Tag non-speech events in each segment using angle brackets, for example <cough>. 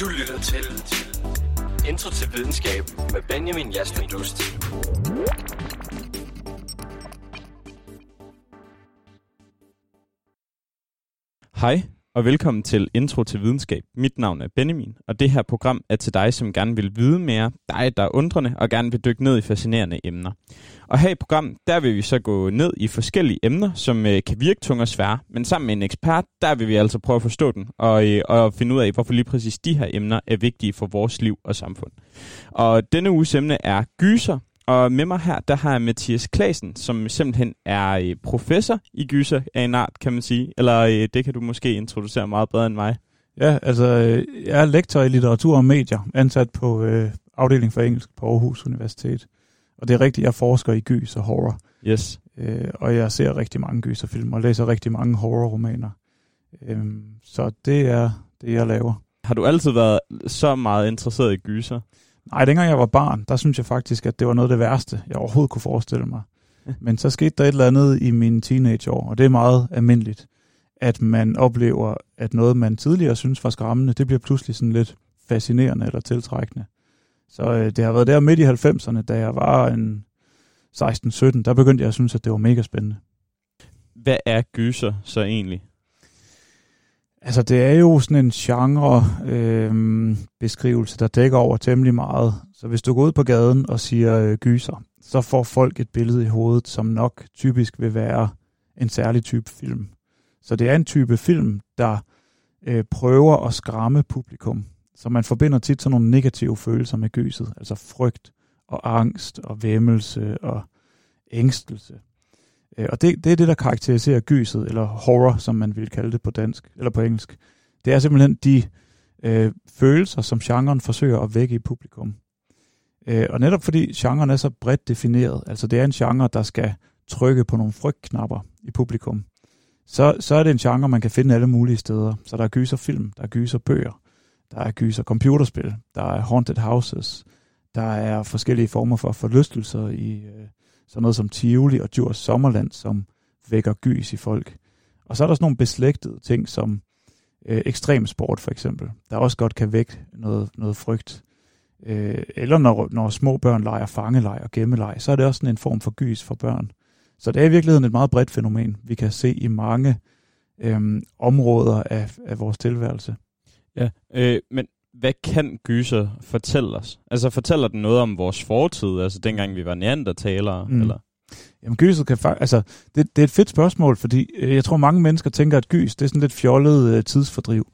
Du lytter til Intro til videnskab med Benjamin Jasmin Dust. Hej og velkommen til Intro til Videnskab. Mit navn er Benjamin, og det her program er til dig, som gerne vil vide mere, dig, der er undrende og gerne vil dykke ned i fascinerende emner. Og her i programmet, der vil vi så gå ned i forskellige emner, som øh, kan virke tunge og svære, men sammen med en ekspert, der vil vi altså prøve at forstå den og, øh, og finde ud af, hvorfor lige præcis de her emner er vigtige for vores liv og samfund. Og denne uges emne er gyser, og med mig her, der har jeg Mathias Klasen, som simpelthen er øh, professor i gyser af en art, kan man sige. Eller øh, det kan du måske introducere meget bedre end mig. Ja, altså øh, jeg er lektor i litteratur og medier, ansat på øh, afdeling for engelsk på Aarhus Universitet. Og det er rigtigt, jeg forsker i gys og horror. Yes. Øh, og jeg ser rigtig mange gyserfilm og læser rigtig mange horrorromaner. Øh, så det er det, jeg laver. Har du altid været så meget interesseret i gyser? Nej, dengang jeg var barn, der synes jeg faktisk, at det var noget af det værste, jeg overhovedet kunne forestille mig. <laughs> Men så skete der et eller andet i mine teenageår, og det er meget almindeligt, at man oplever, at noget, man tidligere synes var skræmmende, det bliver pludselig sådan lidt fascinerende eller tiltrækkende. Så øh, det har været der midt i 90'erne, da jeg var en 16-17, der begyndte jeg at synes, at det var mega spændende. Hvad er gyser så egentlig? Altså, det er jo sådan en genre-beskrivelse, øh, der dækker over temmelig meget. Så hvis du går ud på gaden og siger øh, gyser, så får folk et billede i hovedet, som nok typisk vil være en særlig type film. Så det er en type film, der øh, prøver at skræmme publikum. Så man forbinder tit sådan nogle negative følelser med gyset, altså frygt og angst og væmmelse og ængstelse. Øh, og det, det er det, der karakteriserer gyset, eller horror, som man vil kalde det på dansk, eller på engelsk. Det er simpelthen de øh, følelser, som genren forsøger at vække i publikum. Øh, og netop fordi genren er så bredt defineret, altså det er en genre, der skal trykke på nogle frygtknapper i publikum, så, så er det en genre, man kan finde alle mulige steder. Så der er gyserfilm, der er gyserbøger, der er gyser computerspil, der er haunted houses, der er forskellige former for forlystelser i øh, sådan noget som Tivoli og Djurs Sommerland, som vækker gys i folk. Og så er der sådan nogle beslægtede ting som øh, ekstremsport for eksempel, der også godt kan vække noget, noget frygt. Øh, eller når, når små børn leger fangeleg og gemmeleg, så er det også sådan en form for gys for børn. Så det er i virkeligheden et meget bredt fænomen, vi kan se i mange øh, områder af, af vores tilværelse. Ja, øh, men hvad kan gyser fortælle os? Altså fortæller den noget om vores fortid, altså dengang vi var neandertalere, mm. eller? Jamen gyset kan faktisk, altså det, det er et fedt spørgsmål, fordi øh, jeg tror mange mennesker tænker, at gys, det er sådan lidt fjollet øh, tidsfordriv.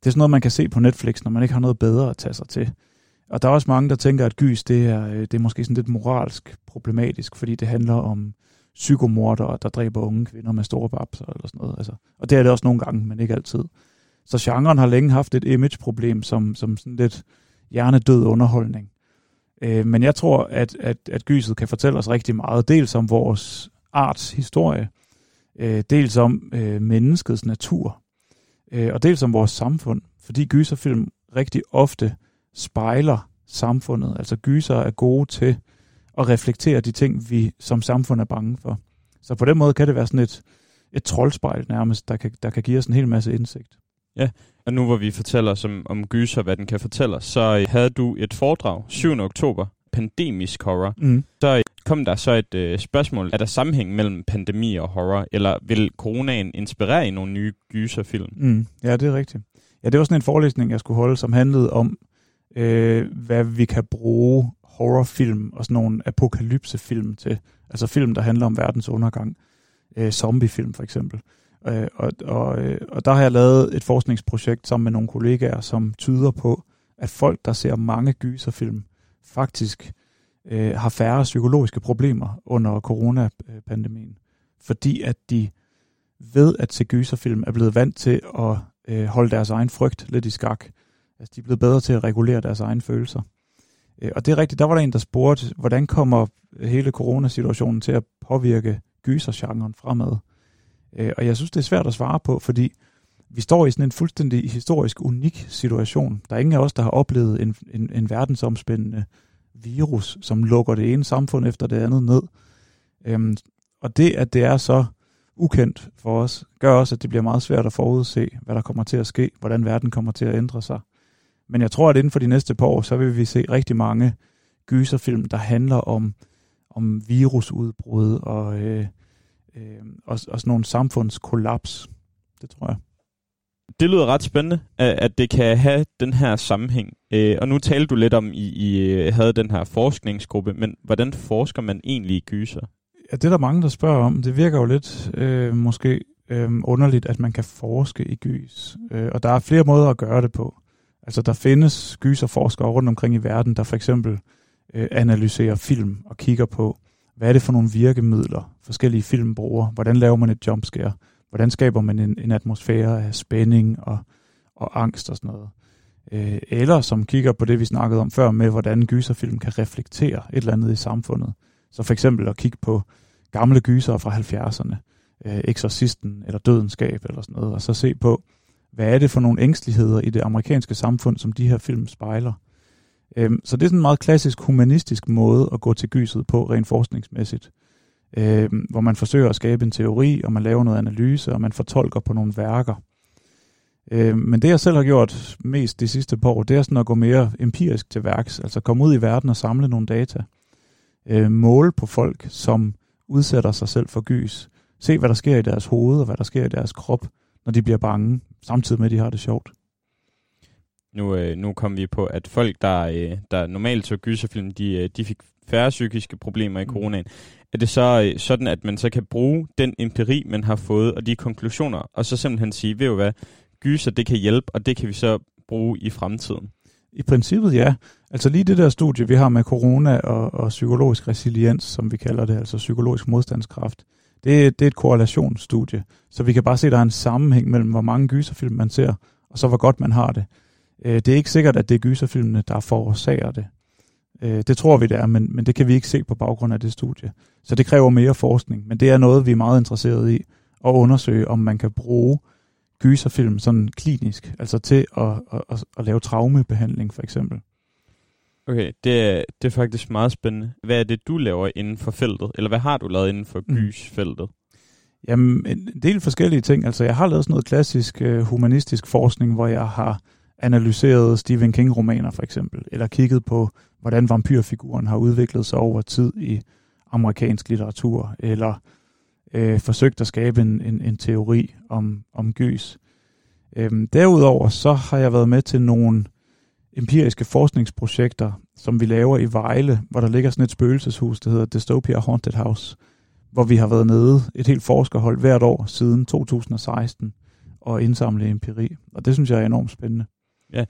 Det er sådan noget, man kan se på Netflix, når man ikke har noget bedre at tage sig til. Og der er også mange, der tænker, at gys, det er, øh, det er måske sådan lidt moralsk problematisk, fordi det handler om psykomordere, der dræber unge kvinder med store babser eller sådan noget. Altså, og det er det også nogle gange, men ikke altid. Så genren har længe haft et imageproblem som, som sådan lidt hjernedød underholdning. Øh, men jeg tror, at, at, at gyset kan fortælle os rigtig meget. Dels om vores arts historie, øh, dels om øh, menneskets natur, øh, og dels om vores samfund. Fordi gyserfilm rigtig ofte spejler samfundet. Altså gyser er gode til at reflektere de ting, vi som samfund er bange for. Så på den måde kan det være sådan et, et troldspejl nærmest, der kan, der kan give os en hel masse indsigt. Ja, og nu hvor vi fortæller som, om gyser, hvad den kan fortælle os, så øh, havde du et foredrag 7. oktober, pandemisk horror. Mm. Så øh, kom der så et øh, spørgsmål, er der sammenhæng mellem pandemi og horror, eller vil coronaen inspirere i nogle nye gyserfilm? Mm. Ja, det er rigtigt. Ja, det var sådan en forelæsning, jeg skulle holde, som handlede om, øh, hvad vi kan bruge horrorfilm og sådan nogle apokalypsefilm til. Altså film, der handler om verdens undergang. Øh, zombiefilm for eksempel. Øh, og, og, øh, og der har jeg lavet et forskningsprojekt sammen med nogle kollegaer, som tyder på, at folk, der ser mange gyserfilm, faktisk øh, har færre psykologiske problemer under coronapandemien. Fordi at de ved at se gyserfilm er blevet vant til at øh, holde deres egen frygt lidt i skak. Altså de er blevet bedre til at regulere deres egne følelser. Øh, og det er rigtigt, der var der en, der spurgte, hvordan kommer hele coronasituationen til at påvirke gysergenren fremad? Øh, og jeg synes, det er svært at svare på, fordi vi står i sådan en fuldstændig historisk unik situation. Der er ingen af os, der har oplevet en, en, en verdensomspændende virus, som lukker det ene samfund efter det andet ned. Øhm, og det, at det er så ukendt for os, gør også, at det bliver meget svært at forudse, hvad der kommer til at ske, hvordan verden kommer til at ændre sig. Men jeg tror, at inden for de næste par år, så vil vi se rigtig mange gyserfilm, der handler om, om virusudbrud og, øh, øh, og, og sådan nogle samfundskollaps. Det tror jeg. Det lyder ret spændende, at det kan have den her sammenhæng. Øh, og nu talte du lidt om, I, I øh, havde den her forskningsgruppe, men hvordan forsker man egentlig i gyser? Ja, det er der mange, der spørger om. Det virker jo lidt øh, måske øh, underligt, at man kan forske i gys. Øh, og der er flere måder at gøre det på. Altså, der findes gyserforskere rundt omkring i verden, der for eksempel øh, analyserer film og kigger på, hvad er det for nogle virkemidler, forskellige film bruger, hvordan laver man et jumpscare, hvordan skaber man en, en atmosfære af spænding og, og angst og sådan noget. Øh, eller som kigger på det, vi snakkede om før, med hvordan gyserfilm kan reflektere et eller andet i samfundet. Så for eksempel at kigge på gamle gyser fra 70'erne, øh, Exorcisten eller Dødenskab eller sådan noget, og så se på, hvad er det for nogle ængsteligheder i det amerikanske samfund, som de her film spejler. Øhm, så det er sådan en meget klassisk humanistisk måde at gå til gyset på, rent forskningsmæssigt. Øhm, hvor man forsøger at skabe en teori, og man laver noget analyse, og man fortolker på nogle værker. Øhm, men det jeg selv har gjort mest de sidste par år, det er sådan at gå mere empirisk til værks, altså komme ud i verden og samle nogle data. Øhm, måle på folk, som udsætter sig selv for gys. Se, hvad der sker i deres hoved, og hvad der sker i deres krop, når de bliver bange, samtidig med, at de har det sjovt. Nu, øh, nu kom vi på, at folk, der, øh, der normalt så gyserfilm, de, øh, de fik færre psykiske problemer i mm. coronaen. Er det så øh, sådan, at man så kan bruge den empiri, man har fået, og de konklusioner, og så simpelthen sige, ved du hvad, gyser, det kan hjælpe, og det kan vi så bruge i fremtiden? I princippet ja. Altså lige det der studie, vi har med corona og, og psykologisk resiliens, som vi kalder det, altså psykologisk modstandskraft, det, det er et korrelationsstudie. Så vi kan bare se, at der er en sammenhæng mellem, hvor mange gyserfilm man ser, og så hvor godt man har det. Øh, det er ikke sikkert, at det er gyserfilmene, der forårsager det. Øh, det tror vi, det er, men, men det kan vi ikke se på baggrund af det studie. Så det kræver mere forskning, men det er noget, vi er meget interesseret i at undersøge, om man kan bruge gyserfilm sådan klinisk, altså til at, at, at, at lave traumebehandling for eksempel. Okay, det er, det er faktisk meget spændende. Hvad er det, du laver inden for feltet? Eller hvad har du lavet inden for mm. gysfeltet? Jamen, en del forskellige ting. Altså, jeg har lavet sådan noget klassisk uh, humanistisk forskning, hvor jeg har analyseret Stephen King-romaner for eksempel, eller kigget på, hvordan vampyrfiguren har udviklet sig over tid i amerikansk litteratur, eller øh, forsøgt at skabe en, en, en teori om, om gys. Øhm, derudover så har jeg været med til nogle empiriske forskningsprojekter, som vi laver i Vejle, hvor der ligger sådan et spøgelseshus, der hedder Dystopia Haunted House, hvor vi har været nede, et helt forskerhold hvert år siden 2016, og indsamle empiri. Og det synes jeg er enormt spændende. Ja,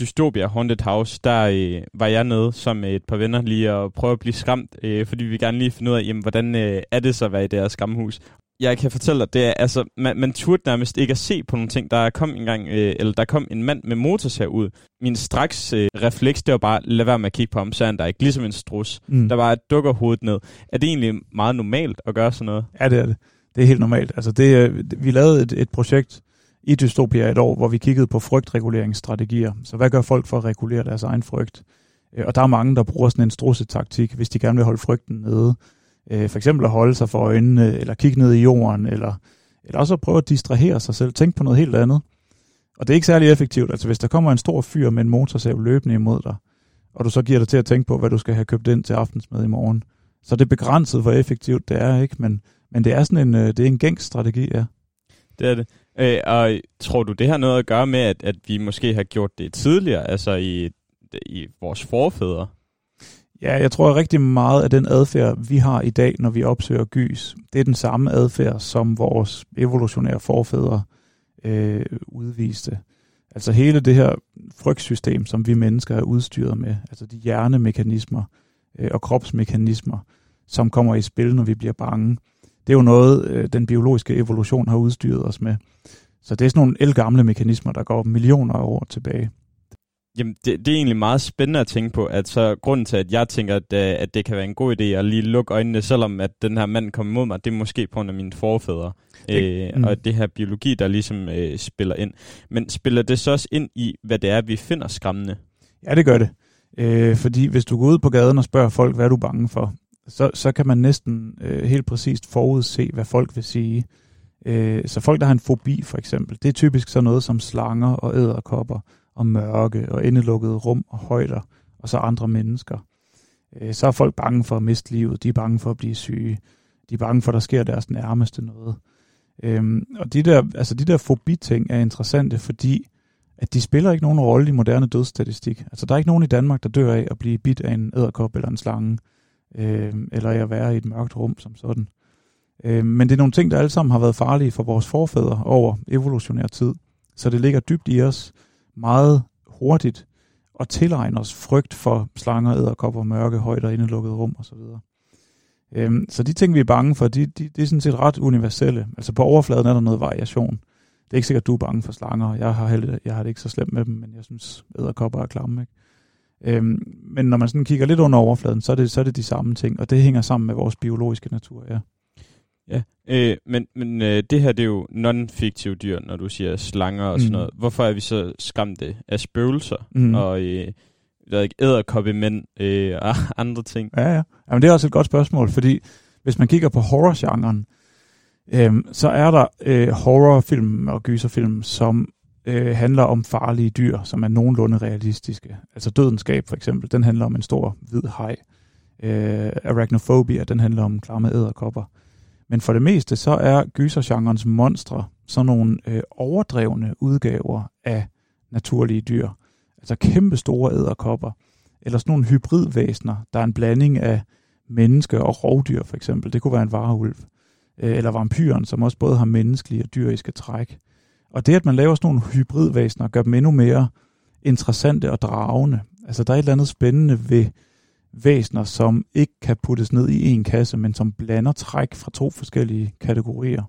Dystopia Haunted House, der øh, var jeg nede som et par venner lige og prøve at blive skræmt, øh, fordi vi gerne lige finde ud af, jamen, hvordan øh, er det så at være i det her skamhus. Jeg kan fortælle dig, det er, altså, man, man turde nærmest ikke at se på nogle ting. Der kom en gang, øh, eller der kom en mand med motorsav ud. Min straks øh, refleks, det var bare, lad være med at kigge på ham, så er der ikke. Ligesom en strus, mm. der bare dukker hovedet ned. Er det egentlig meget normalt at gøre sådan noget? Ja, det er det. Det er helt normalt. Altså, det, øh, vi lavede et, et projekt, i Dystopia et år, hvor vi kiggede på frygtreguleringsstrategier. Så hvad gør folk for at regulere deres egen frygt? Øh, og der er mange, der bruger sådan en strussetaktik, hvis de gerne vil holde frygten nede. Øh, for eksempel at holde sig for øjnene, eller kigge ned i jorden, eller, eller også at prøve at distrahere sig selv. Tænk på noget helt andet. Og det er ikke særlig effektivt. Altså hvis der kommer en stor fyr med en motorsav løbende imod dig, og du så giver dig til at tænke på, hvad du skal have købt ind til aftensmad i morgen, så det er begrænset, hvor effektivt det er, ikke? Men, men det er sådan en, øh, det er en gængs strategi, ja. Det er det. Øh, og tror du, det har noget at gøre med, at, at vi måske har gjort det tidligere, altså i, i vores forfædre? Ja, jeg tror rigtig meget af den adfærd, vi har i dag, når vi opsøger gys, det er den samme adfærd, som vores evolutionære forfædre øh, udviste. Altså hele det her frygtsystem, som vi mennesker er udstyret med, altså de hjernemekanismer øh, og kropsmekanismer, som kommer i spil, når vi bliver bange, det er jo noget, øh, den biologiske evolution har udstyret os med. Så det er sådan nogle elgamle mekanismer, der går millioner af år tilbage. Jamen, det, det er egentlig meget spændende at tænke på, at så grunden til, at jeg tænker, at, øh, at det kan være en god idé at lige lukke øjnene, selvom at den her mand kommer imod mig, det er måske på grund af mine forfædre. Det, øh, mm. Og det her biologi, der ligesom øh, spiller ind. Men spiller det så også ind i, hvad det er, vi finder skræmmende? Ja, det gør det. Øh, fordi hvis du går ud på gaden og spørger folk, hvad er du bange for, så, så kan man næsten øh, helt præcist forudse, hvad folk vil sige. Øh, så folk, der har en fobi for eksempel, det er typisk sådan noget som slanger og æderkopper og mørke og indelukkede rum og højder, og så andre mennesker. Øh, så er folk bange for at miste livet, de er bange for at blive syge, de er bange for, at der sker deres nærmeste noget. Øhm, og de der, altså de der fobi-ting er interessante, fordi at de spiller ikke nogen rolle i moderne dødsstatistik. Altså der er ikke nogen i Danmark, der dør af at blive bidt af en æderkop eller en slange, øh, eller af at være i et mørkt rum som sådan. Øh, men det er nogle ting, der alle sammen har været farlige for vores forfædre over evolutionær tid. Så det ligger dybt i os meget hurtigt at tilegne os frygt for slanger, æderkopper, mørke, højder, indelukket rum osv. Øhm, så de ting, vi er bange for, de, de, de er sådan set ret universelle. Altså på overfladen er der noget variation. Det er ikke sikkert, at du er bange for slanger. Jeg har, held, jeg har det ikke så slemt med dem, men jeg synes, æderkopper er klamme. Ikke? Øhm, men når man sådan kigger lidt under overfladen, så er, det, så er det de samme ting, og det hænger sammen med vores biologiske natur, ja. Ja, øh, men, men øh, det her det er jo non-fiktive dyr, når du siger slanger og sådan mm. noget. Hvorfor er vi så skræmte af spøgelser mm. og øh, jeg ikke, æderkoppe mænd øh, og <laughs> andre ting? Ja, ja. Jamen, det er også et godt spørgsmål, fordi hvis man kigger på horrorgenren, øh, så er der øh, horrorfilm og gyserfilm, som øh, handler om farlige dyr, som er nogenlunde realistiske. Altså Dødenskab for eksempel, den handler om en stor hvid haj. Øh, Arachnophobia, den handler om klamme æderkopper. Men for det meste, så er gysergenrens monstre sådan nogle øh, overdrevne udgaver af naturlige dyr. Altså kæmpe store æderkopper. Eller sådan nogle hybridvæsner, der er en blanding af menneske og rovdyr for eksempel. Det kunne være en varulv. Øh, eller vampyren, som også både har menneskelige og dyriske træk. Og det, at man laver sådan nogle hybridvæsner, gør dem endnu mere interessante og dragende. Altså der er et eller andet spændende ved væsner, som ikke kan puttes ned i en kasse, men som blander træk fra to forskellige kategorier.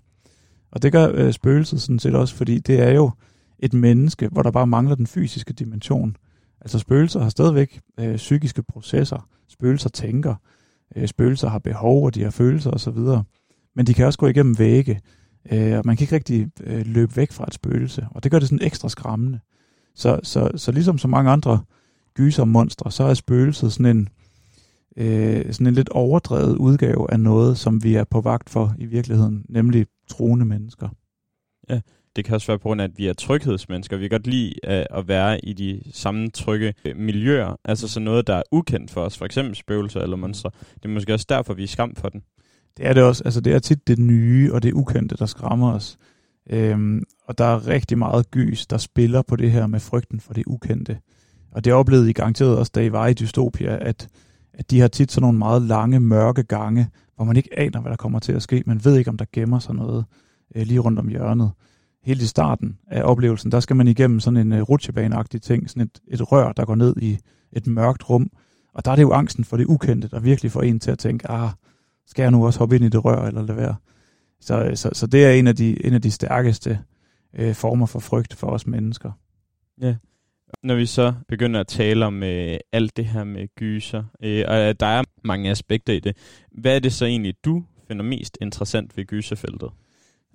Og det gør øh, spøgelset sådan set også, fordi det er jo et menneske, hvor der bare mangler den fysiske dimension. Altså spøgelser har stadigvæk øh, psykiske processer. Spøgelser tænker. Øh, spøgelser har behov, og de har følelser osv. Men de kan også gå igennem vægge, øh, og man kan ikke rigtig øh, løbe væk fra et spøgelse. Og det gør det sådan ekstra skræmmende. Så, så, så ligesom så mange andre gysermonstre, så er spøgelset sådan en, øh, sådan en lidt overdrevet udgave af noget, som vi er på vagt for i virkeligheden, nemlig troende mennesker. Ja, det kan også være på grund af, at vi er tryghedsmennesker. Vi kan godt lide at, at være i de samme trygge øh, miljøer, altså så noget, der er ukendt for os, for eksempel spøgelser eller monstre. Det er måske også derfor, vi er skam for den. Det er det også. Altså det er tit det nye og det ukendte, der skræmmer os. Øhm, og der er rigtig meget gys, der spiller på det her med frygten for det ukendte. Og det oplevede I garanteret også, da I var i Dystopia, at at de har tit sådan nogle meget lange, mørke gange, hvor man ikke aner, hvad der kommer til at ske. Man ved ikke, om der gemmer sig noget øh, lige rundt om hjørnet. Helt i starten af oplevelsen, der skal man igennem sådan en øh, rutsjebaneagtig ting, sådan et, et rør, der går ned i et mørkt rum. Og der er det jo angsten for det ukendte, der virkelig får en til at tænke, ah, skal jeg nu også hoppe ind i det rør, eller lade være? Så, øh, så, så det er en af de, en af de stærkeste øh, former for frygt for os mennesker. Ja. Når vi så begynder at tale om øh, alt det her med gyser, øh, og der er mange aspekter i det, hvad er det så egentlig, du finder mest interessant ved gyserfeltet?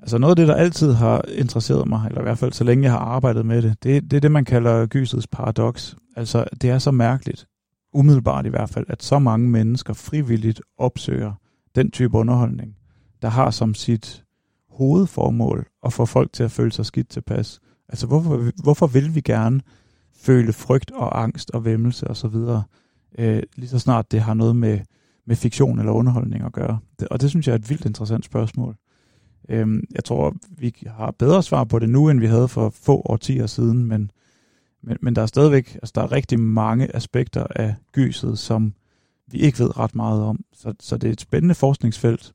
Altså noget af det, der altid har interesseret mig, eller i hvert fald så længe jeg har arbejdet med det, det, det er det, man kalder gysets paradoks. Altså det er så mærkeligt, umiddelbart i hvert fald, at så mange mennesker frivilligt opsøger den type underholdning, der har som sit hovedformål at få folk til at føle sig skidt tilpas. Altså hvorfor, hvorfor vil vi gerne føle frygt og angst og vemmelse osv., øh, lige så snart det har noget med, med fiktion eller underholdning at gøre. Det, og det synes jeg er et vildt interessant spørgsmål. Øhm, jeg tror, vi har bedre svar på det nu, end vi havde for få årtier siden, men, men, men der er stadigvæk altså, der er rigtig mange aspekter af gyset, som vi ikke ved ret meget om. Så, så det er et spændende forskningsfelt,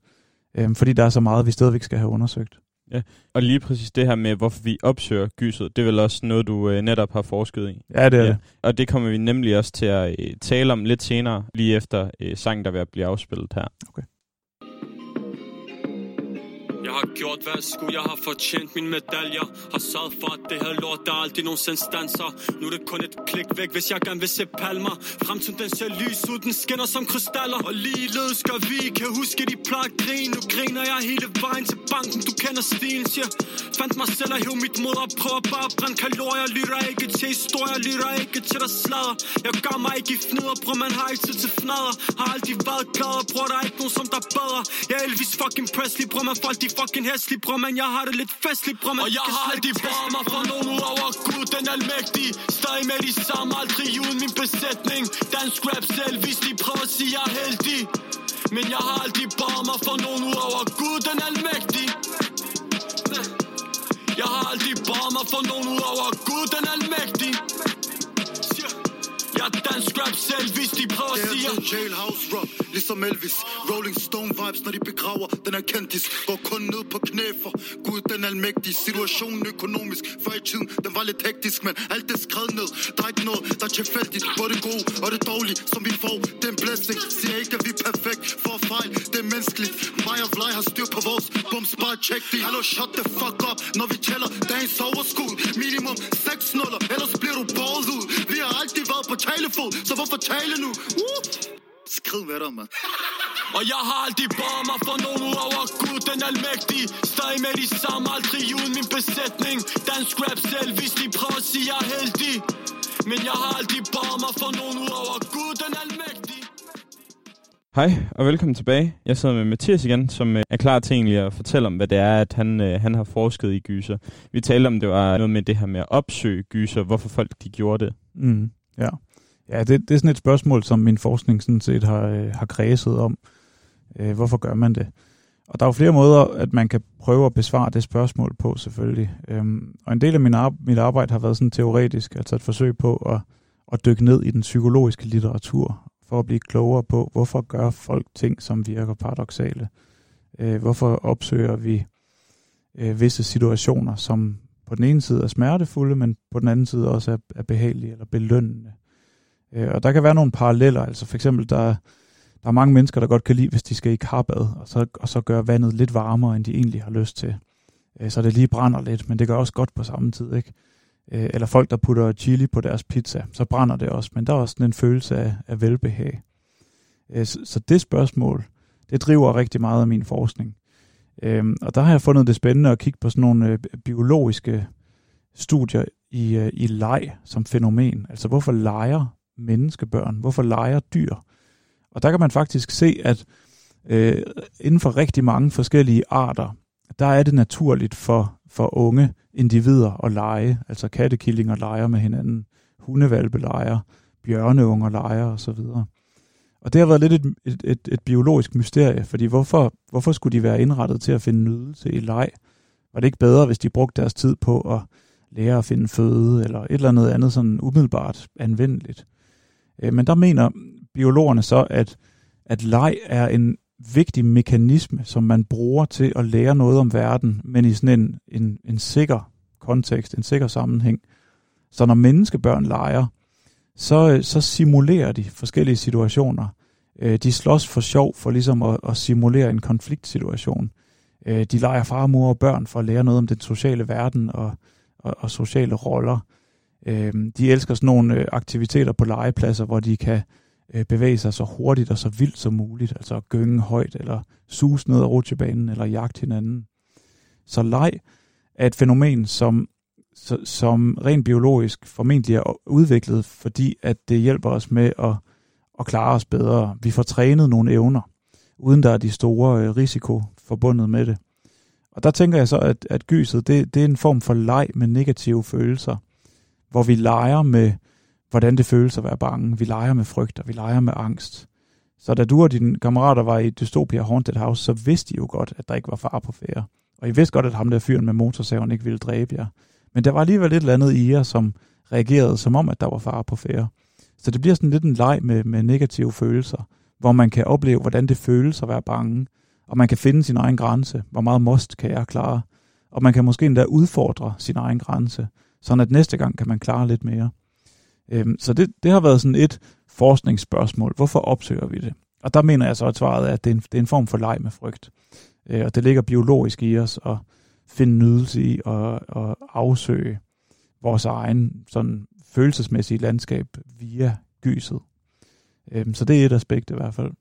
øh, fordi der er så meget, vi stadigvæk skal have undersøgt. Ja, og lige præcis det her med, hvorfor vi opsøger gyset, det er vel også noget, du øh, netop har forsket i. Ja, det er ja. det. Og det kommer vi nemlig også til at øh, tale om lidt senere, lige efter øh, sangen, der vil blive afspillet her. Okay. Jeg har gjort hvad jeg skulle, jeg har fortjent mine medaljer Har sørget for at det her lort, der aldrig nogensinde stanser Nu er det kun et klik væk, hvis jeg gerne vil se palmer. Fremtiden den ser lys ud, den skinner som krystaller. Og ligeledes gør vi, kan huske de plejer at grine Nu griner jeg hele vejen til banken, du kender stilen Siger, fandt mig selv og hæv mit mod og prøver bare at brænde kalorier. Lytter ikke til historier, lytter ikke til der slader Jeg gør mig ikke i fnider, bror man har ikke tid til fnader Har aldrig været glad, bror der er ikke nogen som der er bedre Jeg er Elvis fucking Presley, bror man folk de fucking hæslig, bror, men jeg har det lidt festligt, bror, man. Og jeg har været mig for nogen over Gud, den almægtige Stadig med de samme, aldrig uden min besætning. Dansk rap selv, hvis de prøver at sige, jeg er heldig. Men jeg har aldrig bare mig for nogen over Gud den almægtige Jeg har aldrig bare mig for nogen over Gud den almægtige jeg er dansk rap selv, hvis de prøver at sige Det er jailhouse rock, ligesom Elvis. Rolling Stone vibes, når de begraver Den er kendtis, går kun ned på knæ for Gud den almægtige. Situationen økonomisk, før i tiden Den var lidt hektisk, men alt det skrevet ned. Der er ikke noget, der er tilfældigt. Både det gode og det dårlige, som vi får Det er en blessing, siger ikke at vi er perfekt For fejl, det er menneskeligt. Mig og Vlaj har styr på vores bums Bare check det, hallo shut the fuck up Når vi tæller dagens overskud. Minimum 6 nuller, ellers bliver du ballet ud. Vi har altid været på talefod, så hvorfor tale nu? Uh! Skrid med dig, mand. Og jeg har aldrig bare mig for nogen ud over Gud den almægtige Stadig med de samme, aldrig uden min besætning Dansk rap selv, hvis de prøver at sige, jeg er heldig Men jeg har aldrig bare mig for nogen ud over Gud den almægtige Hej og velkommen tilbage. Jeg sidder med Mathias igen, som øh, er klar til egentlig at fortælle om, hvad det er, at han, øh, han har forsket i gyser. Vi talte om, det var noget med det her med at opsøge gyser, hvorfor folk de gjorde det. Mm, ja, ja det, det er sådan et spørgsmål, som min forskning sådan set har, øh, har kredset om. Øh, hvorfor gør man det? Og der er jo flere måder, at man kan prøve at besvare det spørgsmål på, selvfølgelig. Øhm, og en del af min ar- mit arbejde har været sådan teoretisk, altså et forsøg på at, at dykke ned i den psykologiske litteratur, for at blive klogere på, hvorfor gør folk ting, som virker paradoxale. Øh, hvorfor opsøger vi øh, visse situationer, som på den ene side er smertefulde, men på den anden side også er, er behagelige eller belønnende. Øh, og der kan være nogle paralleller, altså for eksempel, der, der er mange mennesker, der godt kan lide, hvis de skal i karbad, og så, og så gør vandet lidt varmere, end de egentlig har lyst til. Øh, så det lige brænder lidt, men det gør også godt på samme tid, ikke? Øh, eller folk, der putter chili på deres pizza, så brænder det også, men der er også sådan en følelse af, af velbehag. Øh, så, så det spørgsmål, det driver rigtig meget af min forskning. Øh, og der har jeg fundet det spændende at kigge på sådan nogle øh, biologiske studier i, øh, i leg som fænomen. Altså hvorfor leger menneskebørn? Hvorfor leger dyr? Og der kan man faktisk se, at øh, inden for rigtig mange forskellige arter, der er det naturligt for, for unge individer at lege. Altså kattekillinger leger med hinanden, hundevalpe leger, bjørneunger leger osv. Og det har været lidt et, et, et, et biologisk mysterie, fordi hvorfor, hvorfor skulle de være indrettet til at finde nydelse i leg? Var det ikke bedre, hvis de brugte deres tid på at lære at finde føde, eller et eller andet andet sådan umiddelbart anvendeligt? Øh, men der mener biologerne så, at, at leg er en vigtig mekanisme, som man bruger til at lære noget om verden, men i sådan en, en, en sikker kontekst, en sikker sammenhæng. Så når menneskebørn leger, så, øh, så simulerer de forskellige situationer. Øh, de slås for sjov for ligesom at, at simulere en konfliktsituation. De leger far, mor og børn for at lære noget om den sociale verden og, og, og sociale roller. Øhm, de elsker sådan nogle øh, aktiviteter på legepladser, hvor de kan øh, bevæge sig så hurtigt og så vildt som muligt, altså gynge højt, eller sus ned ad rutsjebanen, eller jagte hinanden. Så leg er et fænomen, som, som rent biologisk formentlig er udviklet, fordi at det hjælper os med at, at klare os bedre. Vi får trænet nogle evner, uden der er de store øh, risiko forbundet med det. Og der tænker jeg så, at, at gyset, det, det er en form for leg med negative følelser, hvor vi leger med hvordan det føles at være bange. Vi leger med frygt, og vi leger med angst. Så da du og dine kammerater var i Dystopia Haunted House, så vidste I jo godt, at der ikke var far på færre. Og I vidste godt, at ham der fyren med motorsaven ikke ville dræbe jer. Men der var alligevel et eller andet i jer, som reagerede som om, at der var far på færre. Så det bliver sådan lidt en leg med, med negative følelser, hvor man kan opleve, hvordan det føles at være bange, og man kan finde sin egen grænse. Hvor meget most kan jeg klare? Og man kan måske endda udfordre sin egen grænse, sådan at næste gang kan man klare lidt mere. Øhm, så det, det har været sådan et forskningsspørgsmål. Hvorfor opsøger vi det? Og der mener jeg så, at svaret er, at det er en, det er en form for leg med frygt. Øh, og det ligger biologisk i os at finde nydelse i og, og afsøge vores egen sådan følelsesmæssige landskab via gyset. Øhm, så det er et aspekt i hvert fald.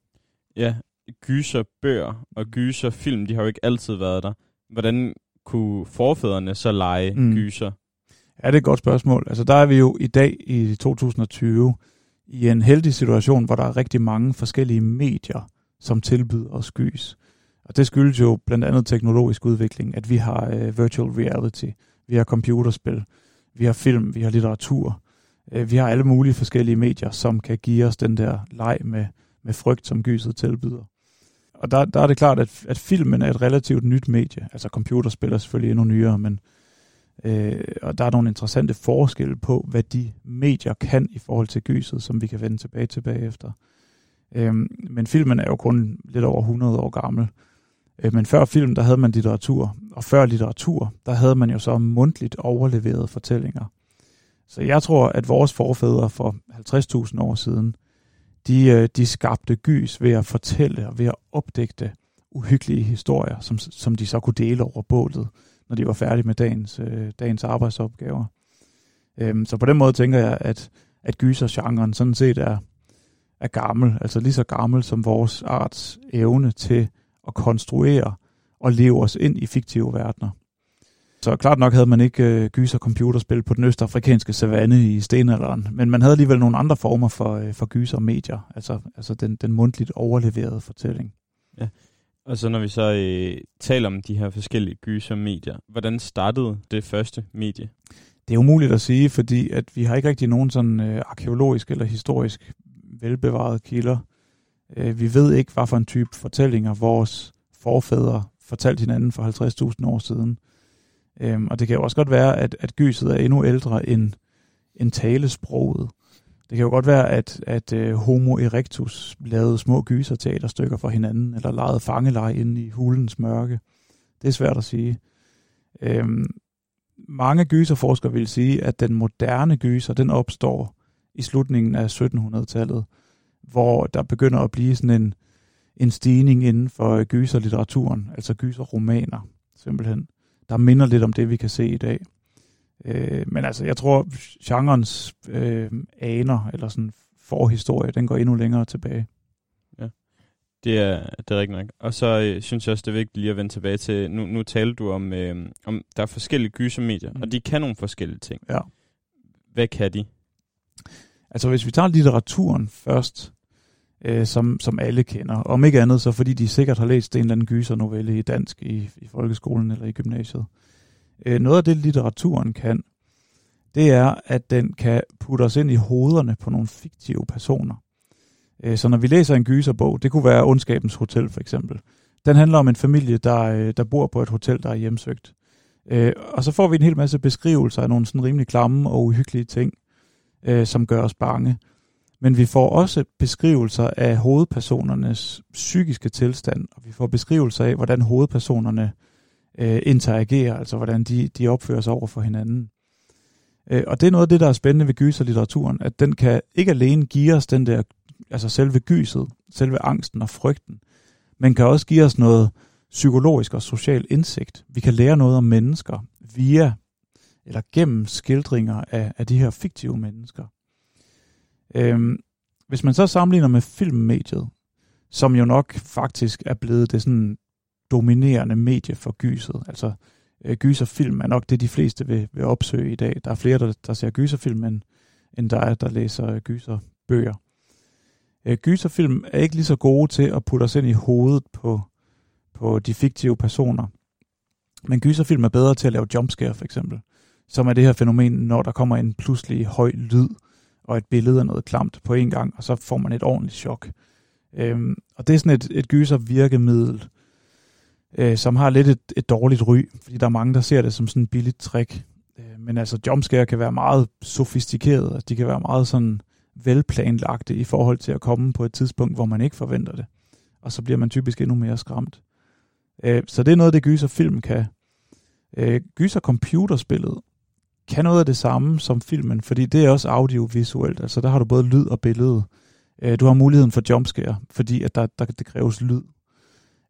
Ja, gyser bøger og gyser film, de har jo ikke altid været der. Hvordan kunne forfædrene så lege mm. gyser? Ja, det er et godt spørgsmål. Altså, der er vi jo i dag i 2020 i en heldig situation, hvor der er rigtig mange forskellige medier, som tilbyder os gys. Og det skyldes jo blandt andet teknologisk udvikling, at vi har øh, virtual reality, vi har computerspil, vi har film, vi har litteratur, øh, vi har alle mulige forskellige medier, som kan give os den der leg med, med frygt, som gyset tilbyder. Og der, der er det klart, at, at filmen er et relativt nyt medie. Altså computerspil er selvfølgelig endnu nyere, men øh, og der er nogle interessante forskelle på, hvad de medier kan i forhold til gyset, som vi kan vende tilbage til bagefter. Øh, men filmen er jo kun lidt over 100 år gammel. Øh, men før film, der havde man litteratur, og før litteratur, der havde man jo så mundtligt overleverede fortællinger. Så jeg tror, at vores forfædre for 50.000 år siden, de, øh, de skabte gys ved at fortælle og ved at opdægte uhyggelige historier, som, som de så kunne dele over bålet, når de var færdige med dagens, øh, dagens arbejdsopgaver. Øhm, så på den måde tænker jeg, at, at gysergenren sådan set er, er gammel, altså lige så gammel som vores arts evne til at konstruere og leve os ind i fiktive verdener. Så klart nok havde man ikke øh, gyser computerspil på den østafrikanske savanne i stenalderen, men man havde alligevel nogle andre former for, øh, for gyser medier, altså, altså den, den mundtligt overleverede fortælling. Ja. Og så når vi så øh, taler om de her forskellige gyser medier, hvordan startede det første medie? Det er umuligt at sige, fordi at vi har ikke rigtig nogen sådan øh, arkeologisk eller historisk velbevarede kilder. Øh, vi ved ikke, hvad for en type fortællinger vores forfædre fortalte hinanden for 50.000 år siden. Øhm, og det kan jo også godt være, at, at gyset er endnu ældre end, end talesproget. Det kan jo godt være, at, at uh, Homo erectus lavede små gyserteaterstykker for hinanden, eller legede fangeleje inde i hulens mørke. Det er svært at sige. Øhm, mange gyserforskere vil sige, at den moderne gyser, den opstår i slutningen af 1700-tallet, hvor der begynder at blive sådan en, en stigning inden for øh, gyserlitteraturen, altså gyserromaner, simpelthen der minder lidt om det, vi kan se i dag. Øh, men altså, jeg tror, genrens øh, aner, eller sådan forhistorie, den går endnu længere tilbage. Ja, det er, det er rigtigt nok. Og så øh, synes jeg også, det er vigtigt lige at vende tilbage til, nu, nu taler du om, øh, om der er forskellige gysermedier, mm. og de kan nogle forskellige ting. Ja. Hvad kan de? Altså, hvis vi tager litteraturen først, øh, som, som alle kender. Om ikke andet, så fordi de sikkert har læst en eller anden gysernovelle i dansk i, i folkeskolen eller i gymnasiet. Øh, noget af det, litteraturen kan, det er, at den kan putte os ind i hovederne på nogle fiktive personer. Øh, så når vi læser en gyserbog, det kunne være Ondskabens Hotel for eksempel, den handler om en familie, der, øh, der bor på et hotel, der er hjemsøgt. Øh, og så får vi en hel masse beskrivelser af nogle sådan rimelig klamme og uhyggelige ting, øh, som gør os bange men vi får også beskrivelser af hovedpersonernes psykiske tilstand, og vi får beskrivelser af, hvordan hovedpersonerne øh, øh, interagerer, altså hvordan de, de opfører sig over for hinanden. Øh, og det er noget af det, der er spændende ved gyserlitteraturen, at den kan ikke alene give os den der, altså selve gyset, selve angsten og frygten, men kan også give os noget psykologisk og social indsigt. Vi kan lære noget om mennesker via eller gennem skildringer af, af de her fiktive mennesker. Øhm, hvis man så sammenligner med filmmediet, som jo nok faktisk er blevet det sådan dominerende medie for gyset, altså øh, gyserfilm er nok det, de fleste vil, vil opsøge i dag. Der er flere, der, der ser gyserfilm, end, end der er, der læser øh, gyserbøger. Øh, gyserfilm er ikke lige så gode til at putte os ind i hovedet på, på de fiktive personer. Men gyserfilm er bedre til at lave jumpscare for eksempel, som er det her fænomen, når der kommer en pludselig høj lyd, og et billede af noget klamt på en gang, og så får man et ordentligt chok. Øhm, og det er sådan et, et gyser virkemiddel, øh, som har lidt et, et dårligt ry, fordi der er mange, der ser det som sådan et billigt trick. Øh, men altså jumpscare kan være meget sofistikeret, altså de kan være meget sådan velplanlagte i forhold til at komme på et tidspunkt, hvor man ikke forventer det. Og så bliver man typisk endnu mere skræmt. Øh, så det er noget, det gyser film kan. Øh, gyser computerspillet kan noget af det samme som filmen, fordi det er også audiovisuelt. Altså der har du både lyd og billede. Øh, du har muligheden for jumpscare, fordi at der, der, det kræves lyd.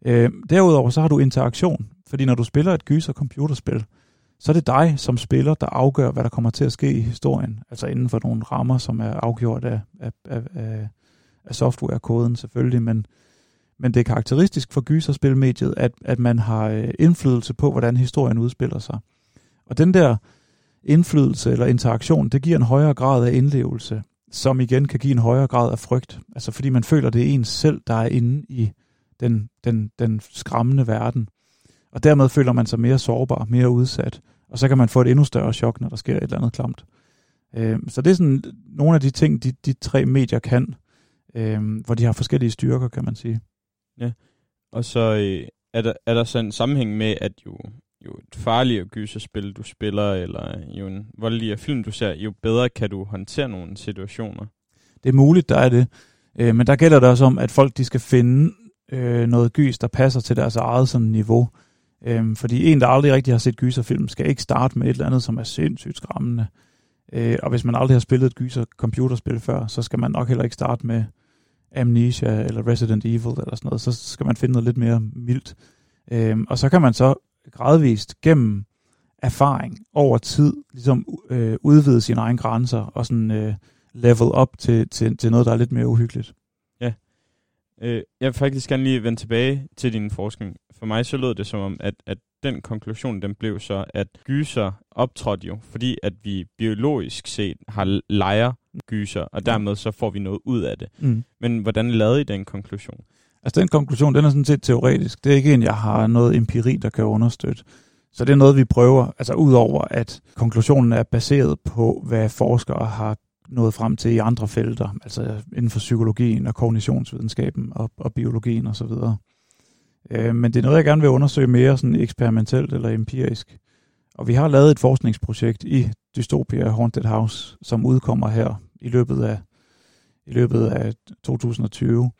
Øh, derudover så har du interaktion, fordi når du spiller et gyser computerspil, så er det dig som spiller, der afgør, hvad der kommer til at ske i historien. Altså inden for nogle rammer, som er afgjort af, af, af, af, af softwarekoden selvfølgelig, men, men det er karakteristisk for gyserspilmediet, at, at man har øh, indflydelse på, hvordan historien udspiller sig. Og den der indflydelse eller interaktion, det giver en højere grad af indlevelse, som igen kan give en højere grad af frygt. Altså fordi man føler, det er ens selv, der er inde i den, den, den skræmmende verden. Og dermed føler man sig mere sårbar, mere udsat, Og så kan man få et endnu større chok, når der sker et eller andet klamt. Øh, så det er sådan nogle af de ting, de, de tre medier kan, øh, hvor de har forskellige styrker, kan man sige. Og så øh, er, der, er der så en sammenhæng med, at jo, jo et farligere gyserspil, du spiller, eller jo en voldeligere film, du ser, jo bedre kan du håndtere nogle situationer. Det er muligt, der er det. Øh, men der gælder det også om, at folk de skal finde øh, noget gys, der passer til deres eget sådan, niveau. Øhm, fordi en, der aldrig rigtig har set gyserfilm, skal ikke starte med et eller andet, som er sindssygt skræmmende. Øh, og hvis man aldrig har spillet et gyser computerspil før, så skal man nok heller ikke starte med Amnesia eller Resident Evil eller sådan noget. Så skal man finde noget lidt mere mildt. Øh, og så kan man så gradvist gennem erfaring over tid ligesom øh, udvide sine egne grænser og sådan øh, level op til, til, til noget, der er lidt mere uhyggeligt. Øh, jeg vil faktisk gerne lige vende tilbage til din forskning. For mig så lød det som om, at, at den konklusion, den blev så, at gyser optrådte jo, fordi at vi biologisk set har lejer gyser, og dermed så får vi noget ud af det. Mm. Men hvordan lavede I den konklusion? Altså den konklusion, den er sådan set teoretisk. Det er ikke en, jeg har noget empiri, der kan understøtte. Så det er noget, vi prøver, altså udover at konklusionen er baseret på, hvad forskere har nået frem til i andre felter, altså inden for psykologien og kognitionsvidenskaben og, og biologien osv. Øh, men det er noget, jeg gerne vil undersøge mere sådan eksperimentelt eller empirisk. Og vi har lavet et forskningsprojekt i Dystopia Haunted House, som udkommer her i løbet af, i løbet af 2020,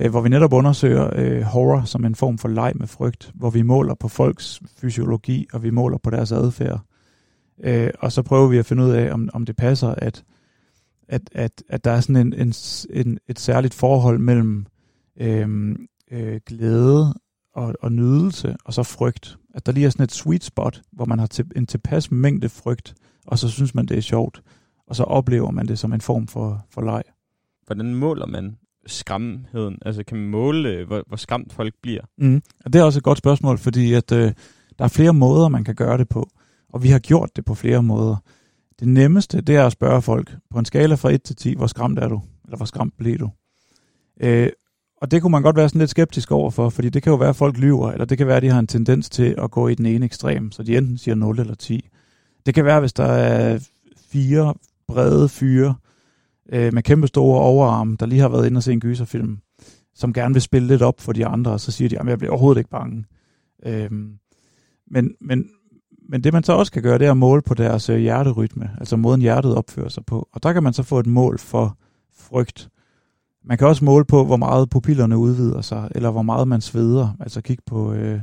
øh, hvor vi netop undersøger øh, horror som en form for leg med frygt, hvor vi måler på folks fysiologi, og vi måler på deres adfærd. Øh, og så prøver vi at finde ud af, om, om det passer, at, at, at, at der er sådan en, en, en, et særligt forhold mellem øh, øh, glæde og, og nydelse, og så frygt. At der lige er sådan et sweet spot, hvor man har til, en tilpas mængde frygt, og så synes man, det er sjovt, og så oplever man det som en form for, for leg. Hvordan måler man skræmheden? Altså kan man måle, hvor, hvor skræmt folk bliver? Mm. Og det er også et godt spørgsmål, fordi at, øh, der er flere måder, man kan gøre det på, og vi har gjort det på flere måder. Det nemmeste, det er at spørge folk, på en skala fra 1 til 10, hvor skræmt er du? Eller hvor skræmt blev du? Øh, og det kunne man godt være sådan lidt skeptisk overfor, fordi det kan jo være, at folk lyver, eller det kan være, at de har en tendens til at gå i den ene ekstrem, så de enten siger 0 eller 10. Det kan være, hvis der er fire brede fyre øh, med kæmpe store overarme, der lige har været inde og se en gyserfilm, som gerne vil spille lidt op for de andre, og så siger de, at jeg bliver overhovedet ikke bange. Øh, men, men, men det man så også kan gøre, det er at måle på deres øh, hjerterytme, altså måden hjertet opfører sig på. Og der kan man så få et mål for frygt. Man kan også måle på, hvor meget pupillerne udvider sig, eller hvor meget man sveder, altså kigge på, øh,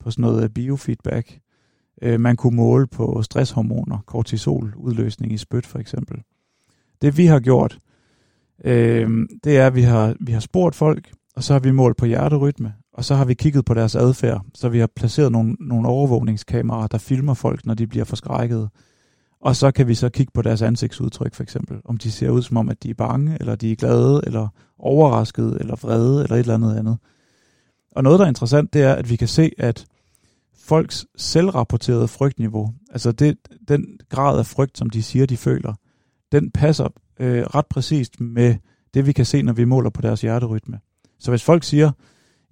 på sådan noget øh, biofeedback. Øh, man kunne måle på stresshormoner, kortisol, udløsning i spyt for eksempel. Det vi har gjort, øh, det er, at vi har, vi har spurgt folk, og så har vi målt på hjerterytme, og så har vi kigget på deres adfærd, så vi har placeret nogle, nogle overvågningskameraer, der filmer folk, når de bliver forskrækket. Og så kan vi så kigge på deres ansigtsudtryk for eksempel, om de ser ud som om, at de er bange, eller de er glade, eller overraskede, eller vrede, eller et eller andet andet. Og noget, der er interessant, det er, at vi kan se, at folks selvrapporterede frygtniveau, altså det, den grad af frygt, som de siger, de føler, den passer øh, ret præcist med det, vi kan se, når vi måler på deres hjerterytme. Så hvis folk siger,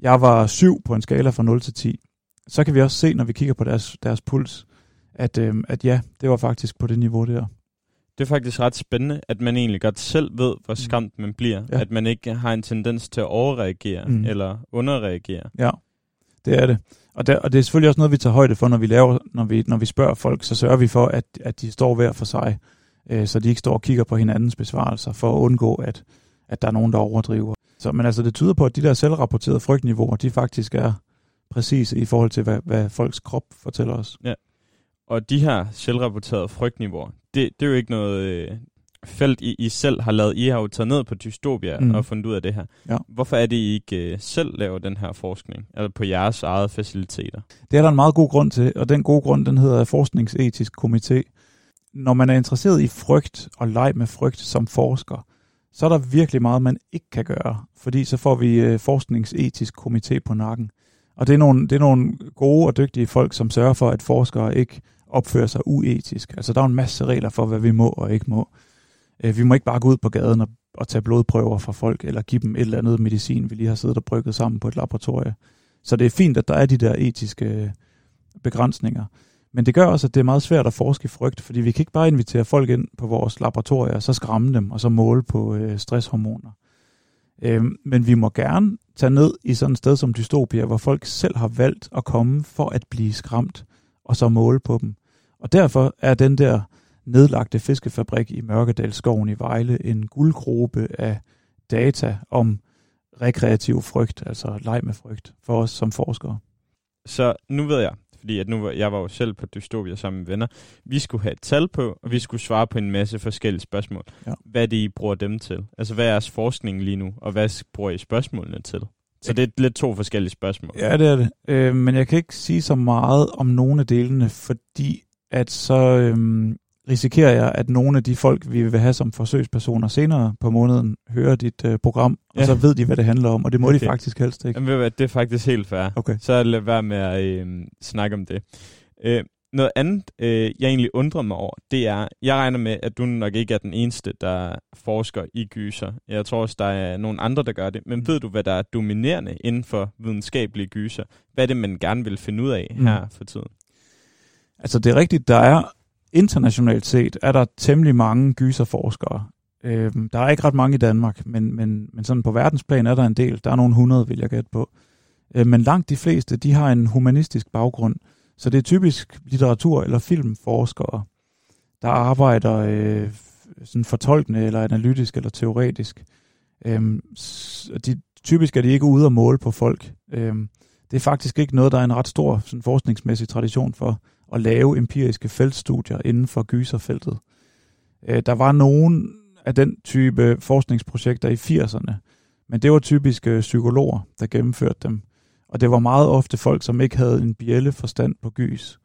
jeg var 7 på en skala fra 0 til 10, så kan vi også se, når vi kigger på deres, deres puls, at, øh, at ja, det var faktisk på det niveau der. Det er faktisk ret spændende, at man egentlig godt selv ved, hvor skræmt man bliver. Ja. At man ikke har en tendens til at overreagere Mm. mm. eller underreagere. Ja, det er det. Og, der, og det er selvfølgelig også noget, vi tager højde for, når vi laver, når vi, når vi spørger folk, så sørger vi for, at, at de står hver for sig, øh, så de ikke står og kigger på hinandens besvarelser, for at undgå, at, at der er nogen, der overdriver. Så, men altså, det tyder på, at de der selvrapporterede frygtniveauer, de faktisk er præcise i forhold til, hvad, hvad folks krop fortæller os. Og de her selvrapporterede frygtniveauer, det, det er jo ikke noget øh, felt, I, I selv har lavet. I har jo taget ned på Dystopia Mm. mm. og fundet ud af det her. Ja. Hvorfor er det, I ikke øh, selv laver den her forskning? Eller på jeres eget faciliteter? Det er der en meget god grund til, og den gode grund, den hedder Forskningsetisk Komité. Når man er interesseret i frygt og leg med frygt som forsker, så er der virkelig meget, man ikke kan gøre, fordi så får vi øh, Forskningsetisk Komité på nakken. Og det er, nogle, det er nogle gode og dygtige folk, som sørger for, at forskere ikke opfører sig uetisk. Altså der er en masse regler for, hvad vi må og ikke må. Øh, Vi må ikke bare gå ud på gaden og, og tage blodprøver fra folk, eller give dem et eller andet medicin, vi lige har siddet og brygget sammen på et laboratorium. Så det er fint, at der er de der etiske øh, begrænsninger. Men det gør også, at det er meget svært at forske i frygt, fordi vi kan ikke bare invitere folk ind på vores laboratorier, og så skræmme dem, og så måle på øh, stresshormoner. Øh, men vi må gerne tage ned i sådan et sted som Dystopia, hvor folk selv har valgt at komme for at blive skræmt, og så måle på dem. Og derfor er den der nedlagte fiskefabrik i Mørkedalskoven i Vejle en guldgruppe af data om rekreativ frygt, altså leg med frygt, for os som forskere. Så nu ved jeg, fordi at nu jeg var jo selv på Dystopia sammen med venner, vi skulle have et tal på, og vi skulle svare på en masse forskellige spørgsmål. Ja. Hvad det, I bruger dem til? Altså, hvad er jeres forskning lige nu, og hvad bruger I spørgsmålene til? Så det er lidt to forskellige spørgsmål. Ja, det er det. Øh, men jeg kan ikke sige så meget om nogle af delene, fordi at så øhm, risikerer jeg, at nogle af de folk, vi vil have som forsøgspersoner senere på måneden, hører dit øh, program, ja. Og så ved de, hvad det handler om, og det må okay. de faktisk helst ikke. Jamen, det er faktisk helt fair. Okay. Så lad være med at øh, snakke om det. Øh, noget andet, øh, jeg egentlig undrer mig over, det er, jeg regner med, at du nok ikke er den eneste, der forsker i gyser. Jeg tror også, der er nogle andre, der gør det. Men Mm. ved du, hvad der er dominerende inden for videnskabelige gyser? Hvad er det, man gerne vil finde ud af Mm. her for tiden? Altså det er rigtigt, der er internationalt set, er der temmelig mange gyserforskere. Øh, der er ikke ret mange i Danmark, men, men, men sådan på verdensplan er der en del. Der er nogle hundrede, vil jeg gætte på. Øh, men langt de fleste, de har en humanistisk baggrund. Så det er typisk litteratur- eller filmforskere, der arbejder øh, sådan fortolkende, eller analytisk, eller teoretisk. Øhm, de, typisk er de ikke ude at måle på folk. Øhm, det er faktisk ikke noget, der er en ret stor sådan, forskningsmæssig tradition for at lave empiriske feltstudier inden for gyserfeltet. Øh, der var nogen af den type forskningsprojekter i 80'erne, men det var typisk øh, psykologer, der gennemførte dem. Og det var meget ofte folk, som ikke havde en bjælle forstand på gys.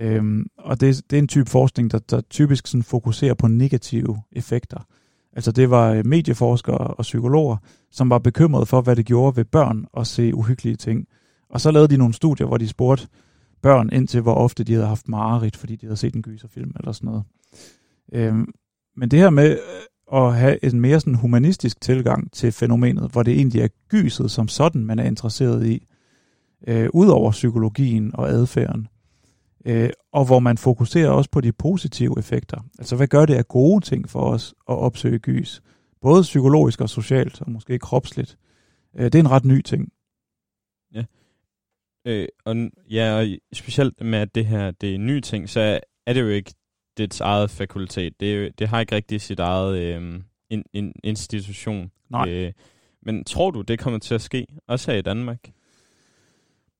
Øhm, og det, det er en type forskning, der, der typisk sådan fokuserer på negative effekter. Altså det var øh, medieforskere og psykologer, som var bekymrede for, hvad det gjorde ved børn at se uhyggelige ting. Og så lavede de nogle studier, hvor de spurgte børn ind til, hvor ofte de havde haft mareridt, fordi de havde set en gyserfilm eller sådan noget. Øhm, men det her med øh, at have en mere sådan humanistisk tilgang til fænomenet, hvor det egentlig er gyset som sådan, man er interesseret i, øh, ud over psykologien og adfærden, øh, og hvor man fokuserer også på de positive effekter. Altså, hvad gør det af gode ting for os at opsøge gys? Både psykologisk og socialt, og måske kropsligt. Øh, det er en ret ny ting. Ja. Øh, og, ja, og specielt med, at det her det er en ny ting, så er det jo ikke dets eget fakultet. Det, jo, det har ikke rigtig sit eget øh, in, in, institution. Nej. Øh, men tror du, det kommer til at ske, også her i Danmark?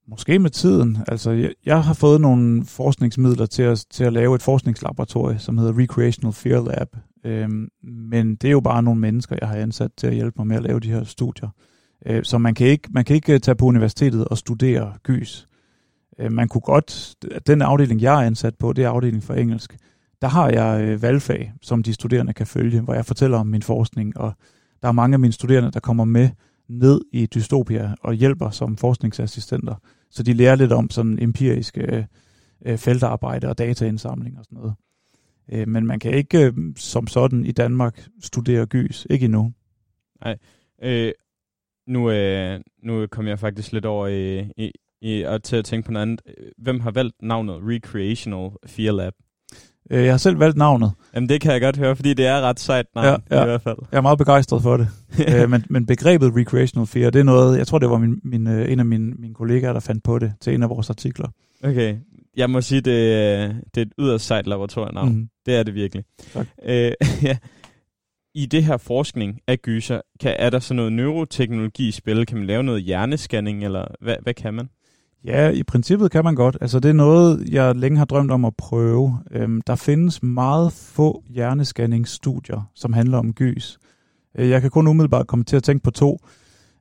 Måske med tiden. Altså, jeg, jeg har fået nogle forskningsmidler til at, til at lave et forskningslaboratorie, som hedder Recreational Fear Lab. Øhm, men det er jo bare nogle mennesker, jeg har ansat til at hjælpe mig med at lave de her studier. Øh, så man kan, ikke, man kan ikke øh, tage på universitetet og studere gys. Øh, man kunne godt, den afdeling, jeg er ansat på, det er afdeling for engelsk. Der har jeg øh, valgfag, som de studerende kan følge, hvor jeg fortæller om min forskning, og der er mange af mine studerende, der kommer med ned i Dystopia og hjælper som forskningsassistenter. Så de lærer lidt om sådan empiriske feltarbejde og dataindsamling og sådan noget. Men man kan ikke som sådan i Danmark studere gys. Ikke endnu. Nej. Øh, nu, øh, nu kom jeg faktisk lidt over i, i, i, og til at tænke på noget andet. Hvem har valgt navnet Recreational Fear Lab? Øh, jeg har selv valgt navnet. Jamen det kan jeg godt høre, fordi det er ret sejt navn Ja, ja. i hvert fald. Jeg er meget begejstret for det. <laughs> øh, men, men begrebet recreational fear, det er noget, jeg tror det var min, min, øh, en af mine, mine kollegaer, der fandt på det til en af vores artikler. Okay, jeg må sige, det, er- det er et yderst sejt laboratorienavn. Mhm. Det er det virkelig. Tak. Øh, <laughs> ja. I det her forskning af gyser, kan, er der så noget neuroteknologi i spil? Kan man lave noget hjernescanning, eller hvad, hvad kan man? Ja, i princippet kan man godt. Altså det er noget, jeg længe har drømt om at prøve. Øhm, der findes meget få hjernescanningsstudier, som handler om gys. Øh, jeg kan kun umiddelbart komme til at tænke på to,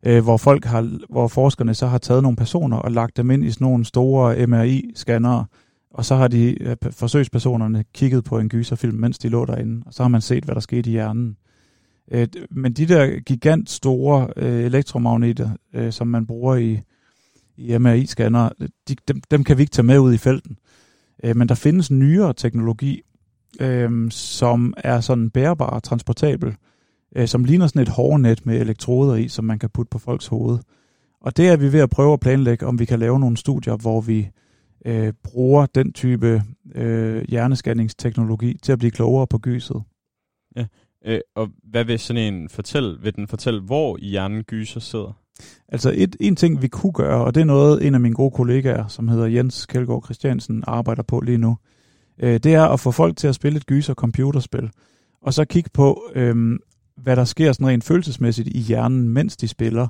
øh, hvor folk har, hvor forskerne så har taget nogle personer og lagt dem ind i sådan nogle store MRI-scannere, og så har de øh, forsøgspersonerne kigget på en gyserfilm, mens de lå derinde, og så har man set, hvad der skete i hjernen. Øh, men de der gigant store øh, elektromagneter, som man bruger i, i MRI-scanner, de, dem, dem kan vi ikke tage med ud i felten. Men der findes nyere teknologi, som er sådan bærbar og transportabel, som ligner sådan et hårnet med elektroder i, som man kan putte på folks hoved. Og det er vi ved at prøve at planlægge, om vi kan lave nogle studier, hvor vi øh, bruger den type øh, hjernescanningsteknologi til at blive klogere på gyset. Øh, og hvad vil sådan en fortælle? Vil den fortælle, hvor i hjernen gyser sidder? Altså et, en ting, vi kunne gøre, og det er noget, en af mine gode kollegaer, som hedder Jens Kjeldgaard Christiansen, arbejder på lige nu, øh, det er at få folk til at spille et gyser computerspil, og så kigge på, øh, hvad der sker sådan rent følelsesmæssigt i hjernen, mens de spiller.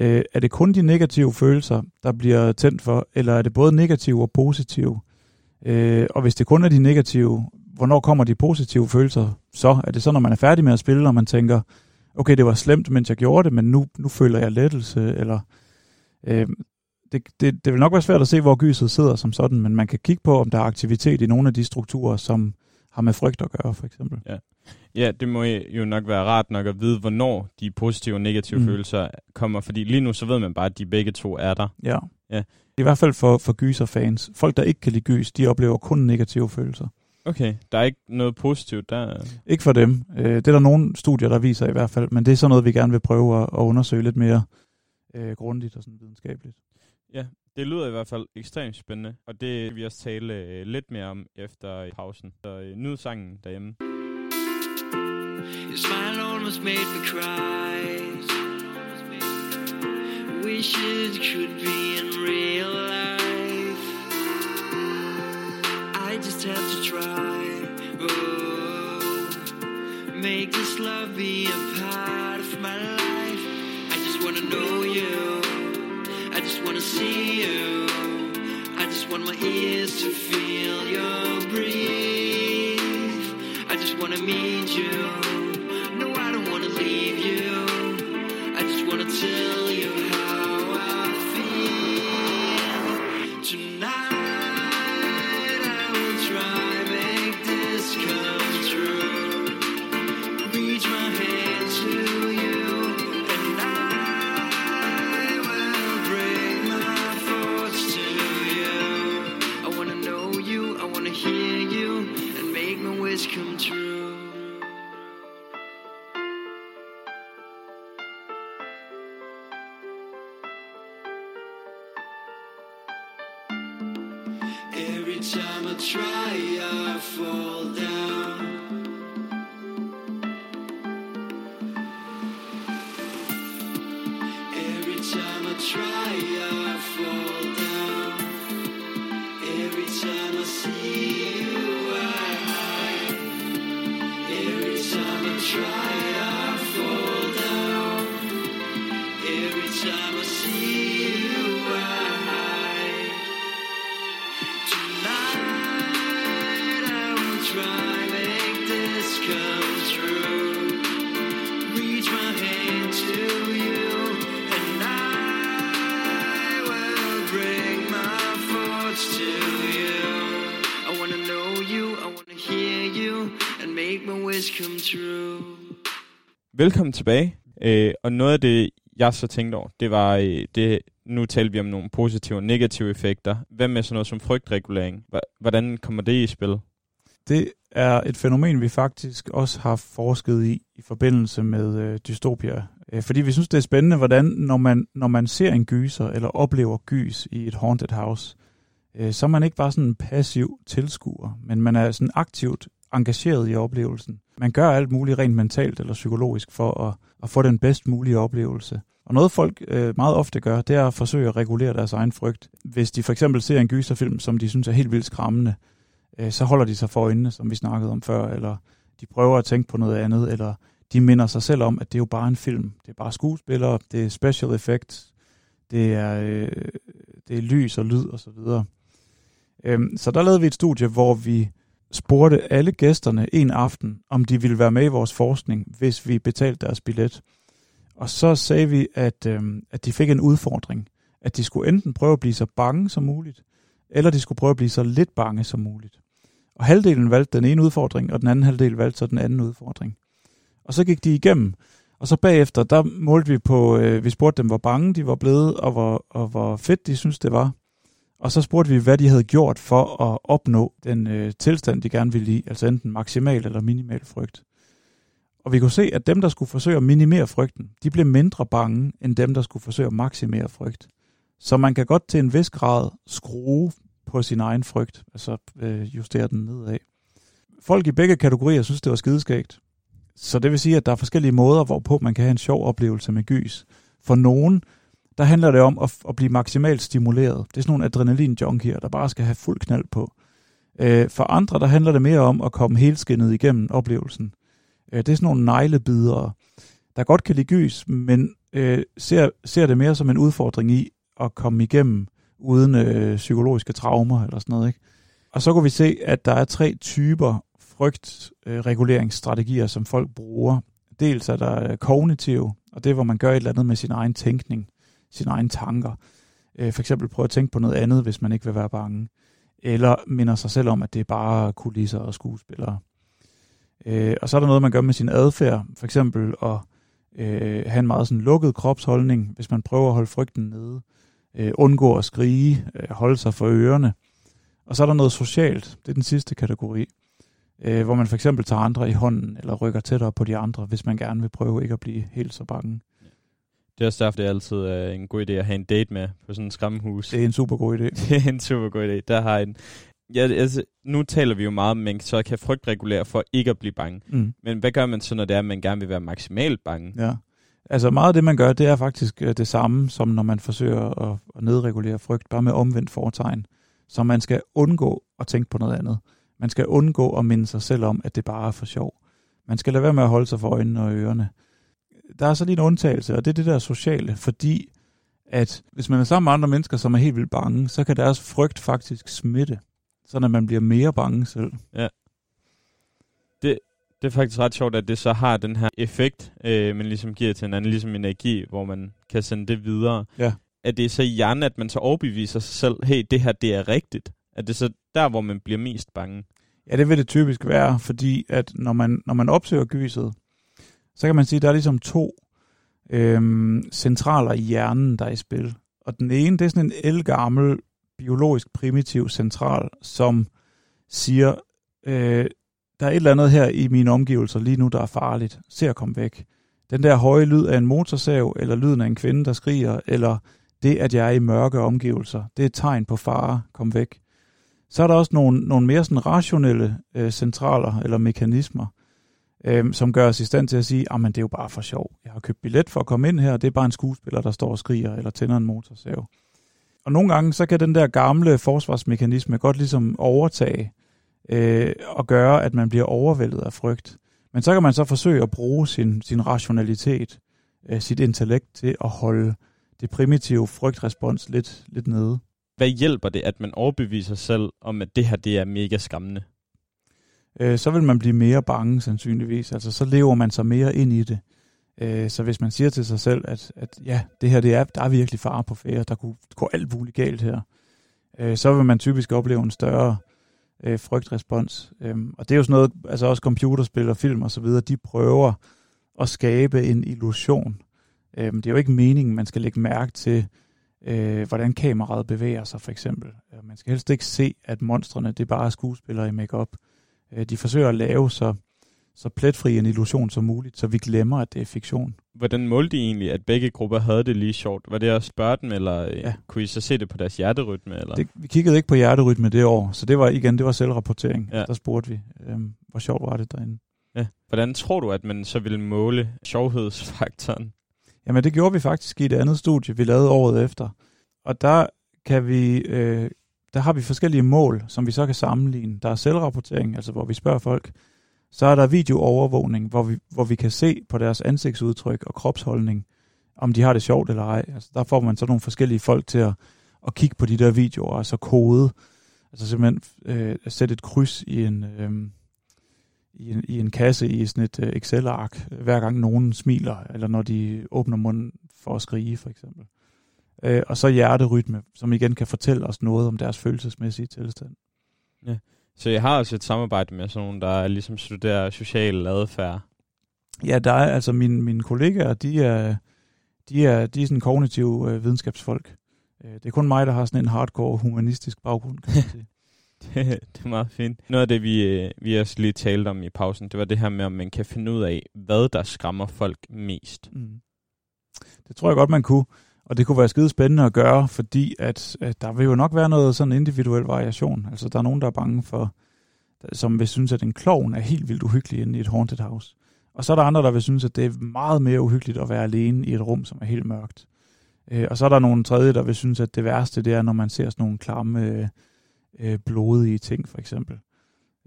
Øh, er det kun de negative følelser, der bliver tændt for, eller er det både negative og positive? Øh, og hvis det kun er de negative, hvornår kommer de positive følelser så? Er det så, når man er færdig med at spille, og man tænker, okay, det var slemt, mens jeg gjorde det, men nu, nu føler jeg lettelse, eller... Øh, det, det, det vil nok være svært at se, hvor gyset sidder som sådan, men man kan kigge på, om der er aktivitet i nogle af de strukturer, som har med frygt at gøre, for eksempel. Ja. Ja, det må jo nok være rart nok at vide, hvornår de positive og negative Mm. følelser kommer, fordi lige nu så ved man bare, at de begge to er der. Ja. Ja. I hvert fald for, for gyserfans. Folk, der ikke kan lide gys, de oplever kun negative følelser. Okay, der er ikke noget positivt der. Ikke for dem. Øh, det er der nogle studier, der viser i hvert fald, men det er sådan noget, vi gerne vil prøve at, at undersøge lidt mere øh, grundigt og sådan videnskabeligt. Ja, det lyder i hvert fald ekstremt spændende, og det vil vi også tale øh, lidt mere om efter øh, pausen. Så øh, nyd sangen derhjemme. Your smile almost made me cry. Wishes could be in real life. I just have to try. Oh, make this love be a part of my life. I just wanna know you. I just wanna see you. I just want my ears to feel your breathe. I just wanna meet you. No, I don't wanna leave you. I just wanna tell Velkommen tilbage. Øh, og noget af det, jeg så tænkte over, det var, øh, det, nu talte vi om nogle positive og negative effekter. Hvad med sådan noget som frygtregulering? Hvordan kommer det i spil? Det er et fænomen, vi faktisk også har forsket i i forbindelse med øh, dystopier. Øh, fordi vi synes, det er spændende, hvordan når man, når man ser en gyser eller oplever gys i et haunted house, øh, så er man ikke bare sådan en passiv tilskuer, men man er sådan aktivt engageret i oplevelsen. Man gør alt muligt rent mentalt eller psykologisk for at, at få den bedst mulige oplevelse. Og noget folk øh, meget ofte gør, det er at forsøge at regulere deres egen frygt. Hvis de for eksempel ser en gyserfilm, som de synes er helt vildt skræmmende, øh, så holder de sig for øjnene, som vi snakkede om før, eller de prøver at tænke på noget andet, eller de minder sig selv om, at det er jo bare en film. Det er bare skuespillere, det er special effects, det er, øh, det er lys og lyd og så videre. Øhm, så der lavede vi et studie, hvor vi spurgte alle gæsterne en aften, om de ville være med i vores forskning, hvis vi betalte deres billet. Og så sagde vi, at, øh, at de fik en udfordring, at de skulle enten prøve at blive så bange som muligt, eller de skulle prøve at blive så lidt bange som muligt. Og halvdelen valgte den ene udfordring, og den anden halvdel valgte så den anden udfordring. Og så gik de igennem, og så bagefter, der målte vi på, øh, vi spurgte dem, hvor bange de var blevet, og hvor, og hvor fedt de synes det var. Og så spurgte vi, hvad de havde gjort for at opnå den øh, tilstand, de gerne ville i, altså enten maksimal eller minimal frygt. Og vi kunne se, at dem, der skulle forsøge at minimere frygten, de blev mindre bange, end dem, der skulle forsøge at maksimere frygt. Så man kan godt til en vis grad skrue på sin egen frygt, altså øh, justere den nedad. Folk i begge kategorier synes, det var skideskægt. Så det vil sige, at der er forskellige måder, hvorpå man kan have en sjov oplevelse med gys. For nogen, der handler det om at, at blive maksimalt stimuleret. Det er sådan nogle adrenalin-junkier, der bare skal have fuld knald på. Øh, for andre, der handler det mere om at komme helskindet igennem oplevelsen. Øh, det er sådan nogle neglebidere, der godt kan lide gys, men øh, ser, ser det mere som en udfordring i at komme igennem uden øh, psykologiske traumer eller sådan noget. Ikke? Og så kan vi se, at der er tre typer frygtreguleringsstrategier, som folk bruger. Dels er der øh, kognitiv, og det er, hvor man gør et eller andet med sin egen tænkning, sine egne tanker. Øh, for eksempel prøve at tænke på noget andet, hvis man ikke vil være bange. Eller minder sig selv om, at det er bare kulisser og skuespillere. Øh, og så er der noget, man gør med sin adfærd. For eksempel at øh, have en meget sådan lukket kropsholdning, hvis man prøver at holde frygten nede. Øh, undgå at skrige, øh, holde sig for ørerne. Og så er der noget socialt. Det er den sidste kategori. Øh, hvor man for eksempel tager andre i hånden, eller rykker tættere på de andre, hvis man gerne vil prøve ikke at blive helt så bange. Det er også derfor, det er altid øh, en god idé at have en date med på sådan en skræmmehus. Det er en super god idé. <laughs> det er en super god idé. Der har en... Ja, altså, nu taler vi jo meget om, at man så kan frygtregulere for ikke at blive bange. Mm. Men hvad gør man så, når det er, at man gerne vil være maksimalt bange? Ja. Altså meget af det, man gør, det er faktisk øh, det samme, som når man forsøger at, at nedregulere frygt, bare med omvendt foretegn. Så man skal undgå at tænke på noget andet. Man skal undgå at minde sig selv om, at det bare er for sjov. Man skal lade være med at holde sig for øjnene og ørerne. Der er så lige en undtagelse, og det er det der sociale, fordi at hvis man er sammen med andre mennesker, som er helt vildt bange, så kan deres frygt faktisk smitte, så at man bliver mere bange selv. Det er faktisk ret sjovt, at det så har den her effekt, øh, man ligesom giver til hinanden, ligesom energi, hvor man kan sende det videre. Ja. At det er så i hjernen, at man så overbeviser sig selv, hey, det her, det er rigtigt. At det er så der, hvor man bliver mest bange. Ja, det vil det typisk være, fordi at når man, når man opsøger gyset, så kan man sige, at der er ligesom to øhm, centraler i hjernen, der er i spil. Og den ene, det er sådan en elgammel, biologisk primitiv central, som siger, øh, der er et eller andet her i mine omgivelser lige nu, der er farligt. Se at komme væk. Den der høje lyd af en motorsav, eller lyden af en kvinde, der skriger, eller det, at jeg er i mørke omgivelser, det er et tegn på fare. Kom væk. Så er der også nogle, nogle mere sådan rationelle øh, centraler eller mekanismer, øh, som gør os i stand til at sige, at det er jo bare for sjov. Jeg har købt billet for at komme ind her, og det er bare en skuespiller, der står og skriger eller tænder en motorsav. Og nogle gange, så kan den der gamle forsvarsmekanisme godt ligesom overtage øh, og gøre, at man bliver overvældet af frygt. Men så kan man så forsøge at bruge sin, sin rationalitet, øh, sit intellekt til at holde det primitive frygtrespons lidt, lidt nede. Hvad hjælper det, at man overbeviser sig selv om, at det her, det er mega skræmmende? Øh, så vil man blive mere bange sandsynligvis. Altså så lever man sig mere ind i det. Øh, så hvis man siger til sig selv, at, at ja, det her det er, der er virkelig fare på færre, der kunne gå alt muligt galt her, øh, så vil man typisk opleve en større øh, frygtrespons. Øh, og det er jo sådan noget, altså også computerspil og film og så videre, de prøver at skabe en illusion. Øh, det er jo ikke meningen, man skal lægge mærke til, øh, hvordan kameraet bevæger sig for eksempel. Øh, man skal helst ikke se, at monstrene det er bare skuespillere i makeup. Øh, De forsøger at lave så, så pletfri en illusion som muligt, så vi glemmer, at det er fiktion. Hvordan målte I egentlig, at begge grupper havde det lige sjovt? Var det at spørge dem, eller ja. Ja. kunne I så se det på deres hjerterytme? Eller? Det, vi kiggede ikke på hjerterytme det år, så det var igen, det var selvrapportering. Ja. Der spurgte vi, øhm, hvor sjovt var det derinde. Ja. Hvordan tror du, at man så ville måle sjovhedsfaktoren? Jamen det gjorde vi faktisk i et andet studie, vi lavede året efter. Og der kan vi, øh, der har vi forskellige mål, som vi så kan sammenligne. Der er selvrapportering, altså hvor vi spørger folk. Så er der videoovervågning, hvor vi, hvor vi kan se på deres ansigtsudtryk og kropsholdning, om de har det sjovt eller ej. Altså, der får man så nogle forskellige folk til at, at kigge på de der videoer, og så kode. Altså simpelthen øh, at sætte et kryds i en, øh, i en, i en kasse i sådan et øh, Excel-ark, hver gang nogen smiler, eller når de åbner munden for at skrige, for eksempel. Øh, og så hjerterytme, som igen kan fortælle os noget om deres følelsesmæssige tilstand. Så jeg har også et samarbejde med sådan nogle, der ligesom studerer social adfærd. Ja, der er altså mine, mine kollegaer, de er, de er, de er sådan kognitive øh, videnskabsfolk. Øh, det er kun mig, der har sådan en hardcore humanistisk baggrund, kan man <laughs> sige. Det, det er meget fint. Noget af det, vi, øh, vi også lige talte om i pausen, det var det her med, om man kan finde ud af, hvad der skræmmer folk mest. Mm. Det tror jeg godt, man kunne. Og det kunne være skide spændende at gøre, fordi at, at der vil jo nok være noget sådan individuel variation. Altså der er nogen, der er bange for, som vil synes, at en klovn er helt vildt uhyggelig inde i et haunted house. Og så er der andre, der vil synes, at det er meget mere uhyggeligt at være alene i et rum, som er helt mørkt. Øh, og så er der nogle tredje, der vil synes, at det værste, det er, når man ser sådan nogle klamme, øh, blodige ting, for eksempel.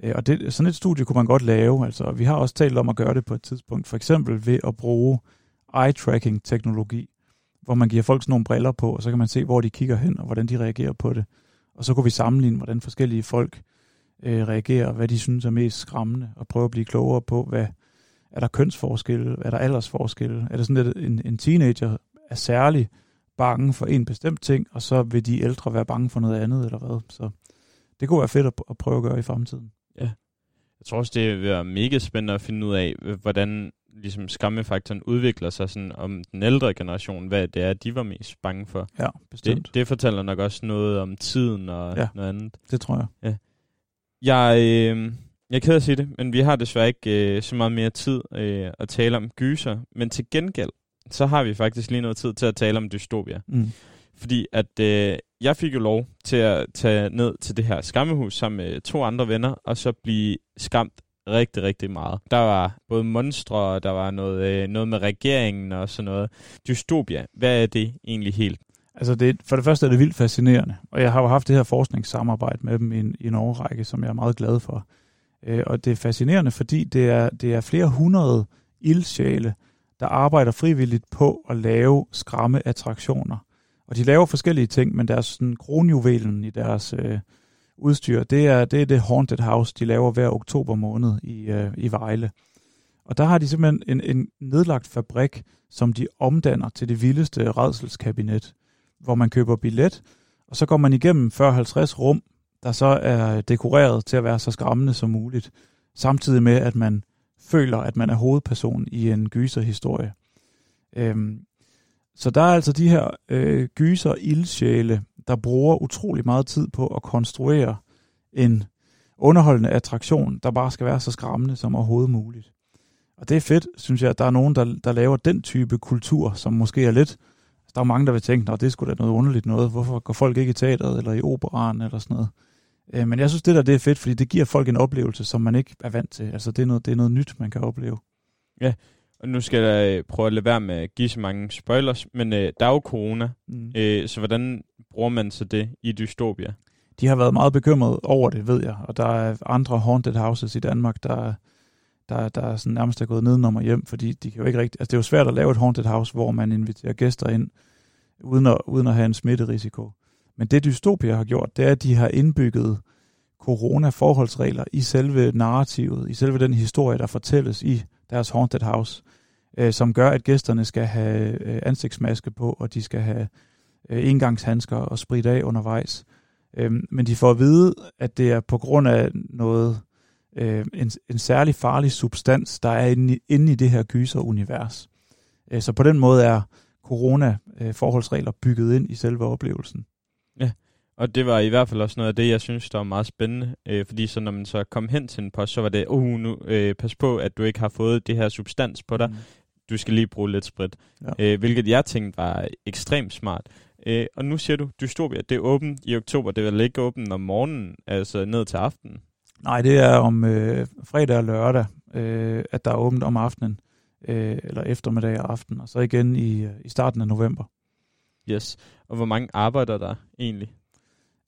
Øh, og det, sådan et studie kunne man godt lave. Altså, vi har også talt om at gøre det på et tidspunkt, for eksempel ved at bruge eye-tracking-teknologi, hvor man giver folk sådan nogle briller på, og så kan man se, hvor de kigger hen, og hvordan de reagerer på det. Og så kunne vi sammenligne, hvordan forskellige folk øh, reagerer, hvad de synes er mest skræmmende, og prøve at blive klogere på, hvad er der kønsforskelle, er der aldersforskelle, er det sådan, lidt, en, en teenager er særlig bange for en bestemt ting, og så vil de ældre være bange for noget andet, eller hvad. Så det kunne være fedt at, at prøve at gøre i fremtiden. Ja. Jeg tror også, det vil være mega spændende at finde ud af, hvordan ligesom skræmmefaktoren udvikler sig sådan om den ældre generation, hvad det er, de var mest bange for. Ja, bestemt. Det, det fortæller nok også noget om tiden og Ja. ja. noget andet. det tror jeg. Jeg, øh, jeg er ked af at sige det, men vi har desværre ikke øh, så meget mere tid øh, at tale om gyser. Men til gengæld, så har vi faktisk lige noget tid til at tale om dystopia. Mm. Fordi at øh, jeg fik jo lov til at tage ned til det her skammehus sammen med to andre venner, og så blive skræmt rigtig, rigtig meget. Der var både monstre, og der var noget, øh, noget med regeringen og sådan noget. Dystopia, hvad er det egentlig helt? Altså det, for det første er det vildt fascinerende, og jeg har jo haft det her forskningssamarbejde med dem i en, i en årrække, som jeg er meget glad for. Øh, og det er fascinerende, fordi det er, det er flere hundrede ildsjæle, der arbejder frivilligt på at lave skræmme attraktioner. Og de laver forskellige ting, men deres sådan, kronjuvelen i deres øh, udstyr, det er, det er det Haunted House, de laver hver oktober måned i, øh, i Vejle. Og der har de simpelthen en, en nedlagt fabrik, som de omdanner til det vildeste redselskabinet, hvor man køber billet, og så går man igennem 40-50 rum, der så er dekoreret til at være så skræmmende som muligt, samtidig med, at man føler, at man er hovedperson i en gyserhistorie. Øhm, så der er altså de her øh, gyser ildsjæle, der bruger utrolig meget tid på at konstruere en underholdende attraktion, der bare skal være så skræmmende som overhovedet muligt. Og det er fedt, synes jeg, at der er nogen, der, der laver den type kultur, som måske er lidt... Altså, der er mange, der vil tænke, at det skulle da noget underligt noget. Hvorfor går folk ikke i teateret eller i operaren eller sådan noget? Øh, men jeg synes, det der det er fedt, fordi det giver folk en oplevelse, som man ikke er vant til. Altså, det er noget, det er noget nyt, man kan opleve. Ja, og nu skal jeg øh, prøve at lade være med at give så mange spoilers, men øh, der er jo corona, Mm. øh, så hvordan bruger man så det i dystopia? De har været meget bekymrede over det, ved jeg. Og der er andre haunted houses i Danmark, der, der, der er sådan nærmest er gået nedenom og hjem, fordi de kan jo ikke rigtig... Altså, det er jo svært at lave et haunted house, hvor man inviterer gæster ind, uden at, uden at have en smitterisiko. Men det Dystopia har gjort, det er, at de har indbygget corona-forholdsregler i selve narrativet, i selve den historie, der fortælles i deres haunted house, øh, som gør, at gæsterne skal have øh, ansigtsmaske på, og de skal have øh, engangshandsker og sprit af undervejs. Øh, men de får at vide, at det er på grund af noget, øh, en, en særlig farlig substans, der er inde i, inde i det her gyserunivers. Øh, så på den måde er corona-forholdsregler øh, bygget ind i selve oplevelsen. Og det var i hvert fald også noget af det, jeg synes, der var meget spændende. Øh, fordi så når man så kom hen til en post, så var det, uh, nu øh, pas på, at du ikke har fået det her substans på dig. Mm. Du skal lige bruge lidt sprit. Ja. Øh, hvilket jeg tænkte var ekstremt smart. Øh, og nu siger du, Dystopia, det er åbent i oktober. Det er vel ikke åbent om morgenen, altså ned til aftenen? Nej, det er om øh, fredag og lørdag, øh, at der er åbent om aftenen, øh, eller eftermiddag og aften, og så igen i, øh, i starten af november. Yes. Og hvor mange arbejder der egentlig?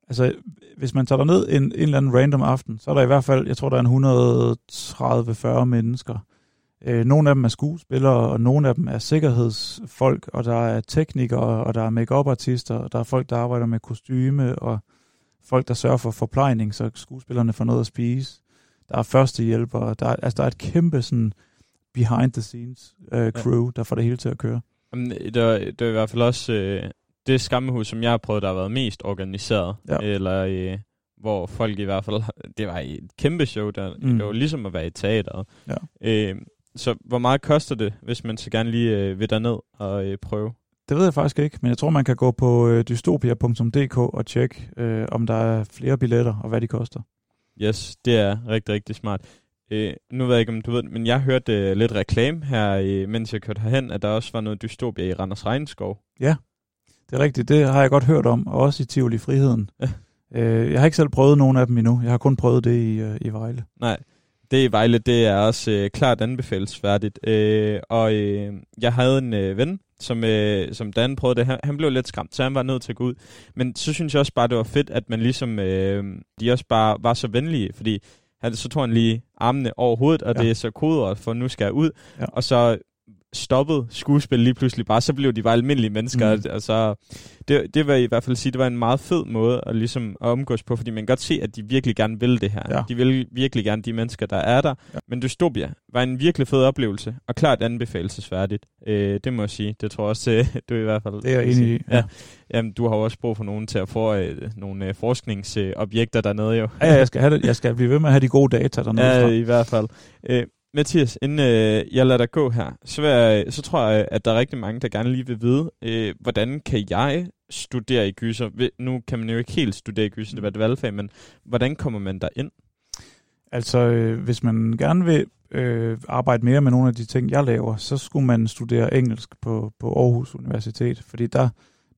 Altså, hvis man tager ned en, en eller anden random aften, så er der i hvert fald, jeg tror, der er en 130-40 mennesker. Øh, nogle af dem er skuespillere, og nogle af dem er sikkerhedsfolk, og der er teknikere, og der er make-up-artister, og der er folk, der arbejder med kostyme, og folk, der sørger for forplejning, så skuespillerne får noget at spise. Der er førstehjælpere, der er, altså, der er et kæmpe sådan behind-the-scenes øh, crew, der får det hele til at køre. Jamen, det, var, det var i hvert fald også øh, det skammehus, som jeg har prøvet, der har været mest organiseret. Ja. Eller øh, hvor folk i hvert fald... Det var et kæmpe show, der Mm. det var ligesom at være i teateret. Ja. Øh, så hvor meget koster det, hvis man så gerne lige øh, vil derned og øh, prøve? Det ved jeg faktisk ikke, men jeg tror, man kan gå på øh, dystopia.dk og tjekke, øh, om der er flere billetter og hvad de koster. Yes, det er rigtig, rigtig smart. Øh, nu ved jeg ikke, om du ved men jeg hørte øh, lidt reklame her, øh, mens jeg kørte herhen, at der også var noget dystopia i Randers Regnskov. Det er rigtigt, det har jeg godt hørt om, og også i Tivoli Friheden. Ja. Øh, jeg har ikke selv prøvet nogen af dem endnu. Jeg har kun prøvet det i, øh, i Vejle. Nej, det i Vejle, det er også øh, klart anbefalesværdigt. Øh, og øh, jeg havde en øh, ven, som, øh, som Dan prøvede det. Han, han blev lidt skræmt, så han var nødt til at gå ud. Men så synes jeg også bare, det var fedt, at man ligesom, øh, de også bare var så venlige, fordi han, så tog han lige armene over hovedet, og Ja. det er så kodet for nu skal jeg ud. Ja. Og så stoppede skuespil lige pludselig bare, så blev de bare almindelige mennesker, Mm. mm. og så, det, det vil jeg i hvert fald sige, det var en meget fed måde at, ligesom, at omgås på, fordi man kan godt se, at de virkelig gerne vil det her. Ja. De vil virkelig gerne de mennesker, der er der. Ja. Men Dystopia var en virkelig fed oplevelse, og klart anbefalesværdigt. Øh, det må jeg sige. Det tror jeg også, øh, du i hvert fald Det er jeg enig i. Ja. Jamen, du har jo også brug for nogen til at få øh, nogle øh, forskningsobjekter dernede jo. Ja, jeg skal, have det. jeg skal blive ved med at have de gode data dernede <laughs> Ja, fra. i hvert fald. Øh, Mathias, inden øh, jeg lader dig gå her, så, jeg, øh, så tror jeg, øh, at der er rigtig mange, der gerne lige vil vide, øh, hvordan kan jeg studere i gyser? Nu kan man jo ikke helt studere i gyser, det var et valgfag, men hvordan kommer man der ind? Altså, øh, hvis man gerne vil øh, arbejde mere med nogle af de ting, jeg laver, så skulle man studere engelsk på, på Aarhus Universitet, fordi der,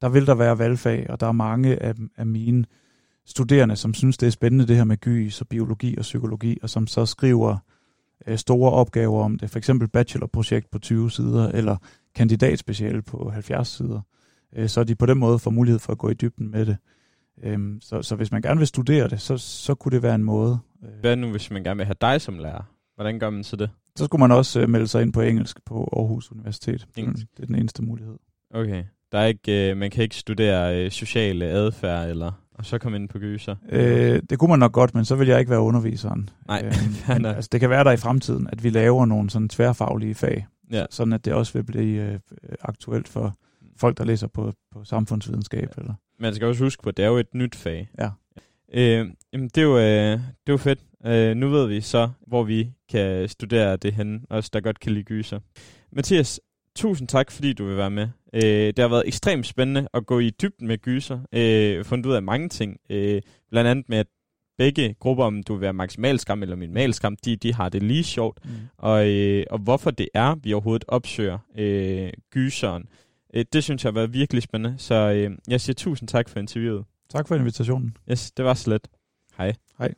der vil der være valgfag, og der er mange af, af mine studerende, som synes, det er spændende det her med gys og biologi og psykologi, og som så skriver øh, store opgaver om det. For eksempel bachelorprojekt på 20 sider, eller kandidatspeciale på 70 sider. Øh, så de på den måde får mulighed for at gå i dybden med det. Øhm, så, så hvis man gerne vil studere det, så, så kunne det være en måde. Øh, Hvad nu, hvis man gerne vil have dig som lærer? Hvordan gør man så det? Så skulle man også øh, melde sig ind på engelsk på Aarhus Universitet. Engelsk. Det er den eneste mulighed. Okay. Der er ikke, øh, man kan ikke studere øh, sociale adfærd, eller og så komme ind på gyser. Øh, det kunne man nok godt, men så vil jeg ikke være underviseren. Nej, Øh, <laughs> men, altså, det kan være der i fremtiden, at vi laver nogle sådan tværfaglige fag, Ja. sådan at det også vil blive øh, aktuelt for folk, der læser på, på samfundsvidenskab. Ja. Eller. Man skal også huske på, at det er jo et nyt fag. Ja. Øh, jamen, det er jo, øh, det er jo fedt. Øh, nu ved vi så, hvor vi kan studere det henne, os der godt kan lide gyser. Mathias, tusind tak, fordi du vil være med. Øh, det har været ekstremt spændende at gå i dybden med gyser. Øh, fundet ud af mange ting. Øh, blandt andet med, at begge grupper, om du vil være maksimalskam eller minimalskam, de, de har det lige sjovt. Mm. Og, øh, og hvorfor det er, vi overhovedet opsøger øh, gyseren. Øh, det synes jeg har været virkelig spændende. Så øh, jeg siger tusind tak for interviewet. Tak for invitationen. Yes, det var slet. Hej. Hej.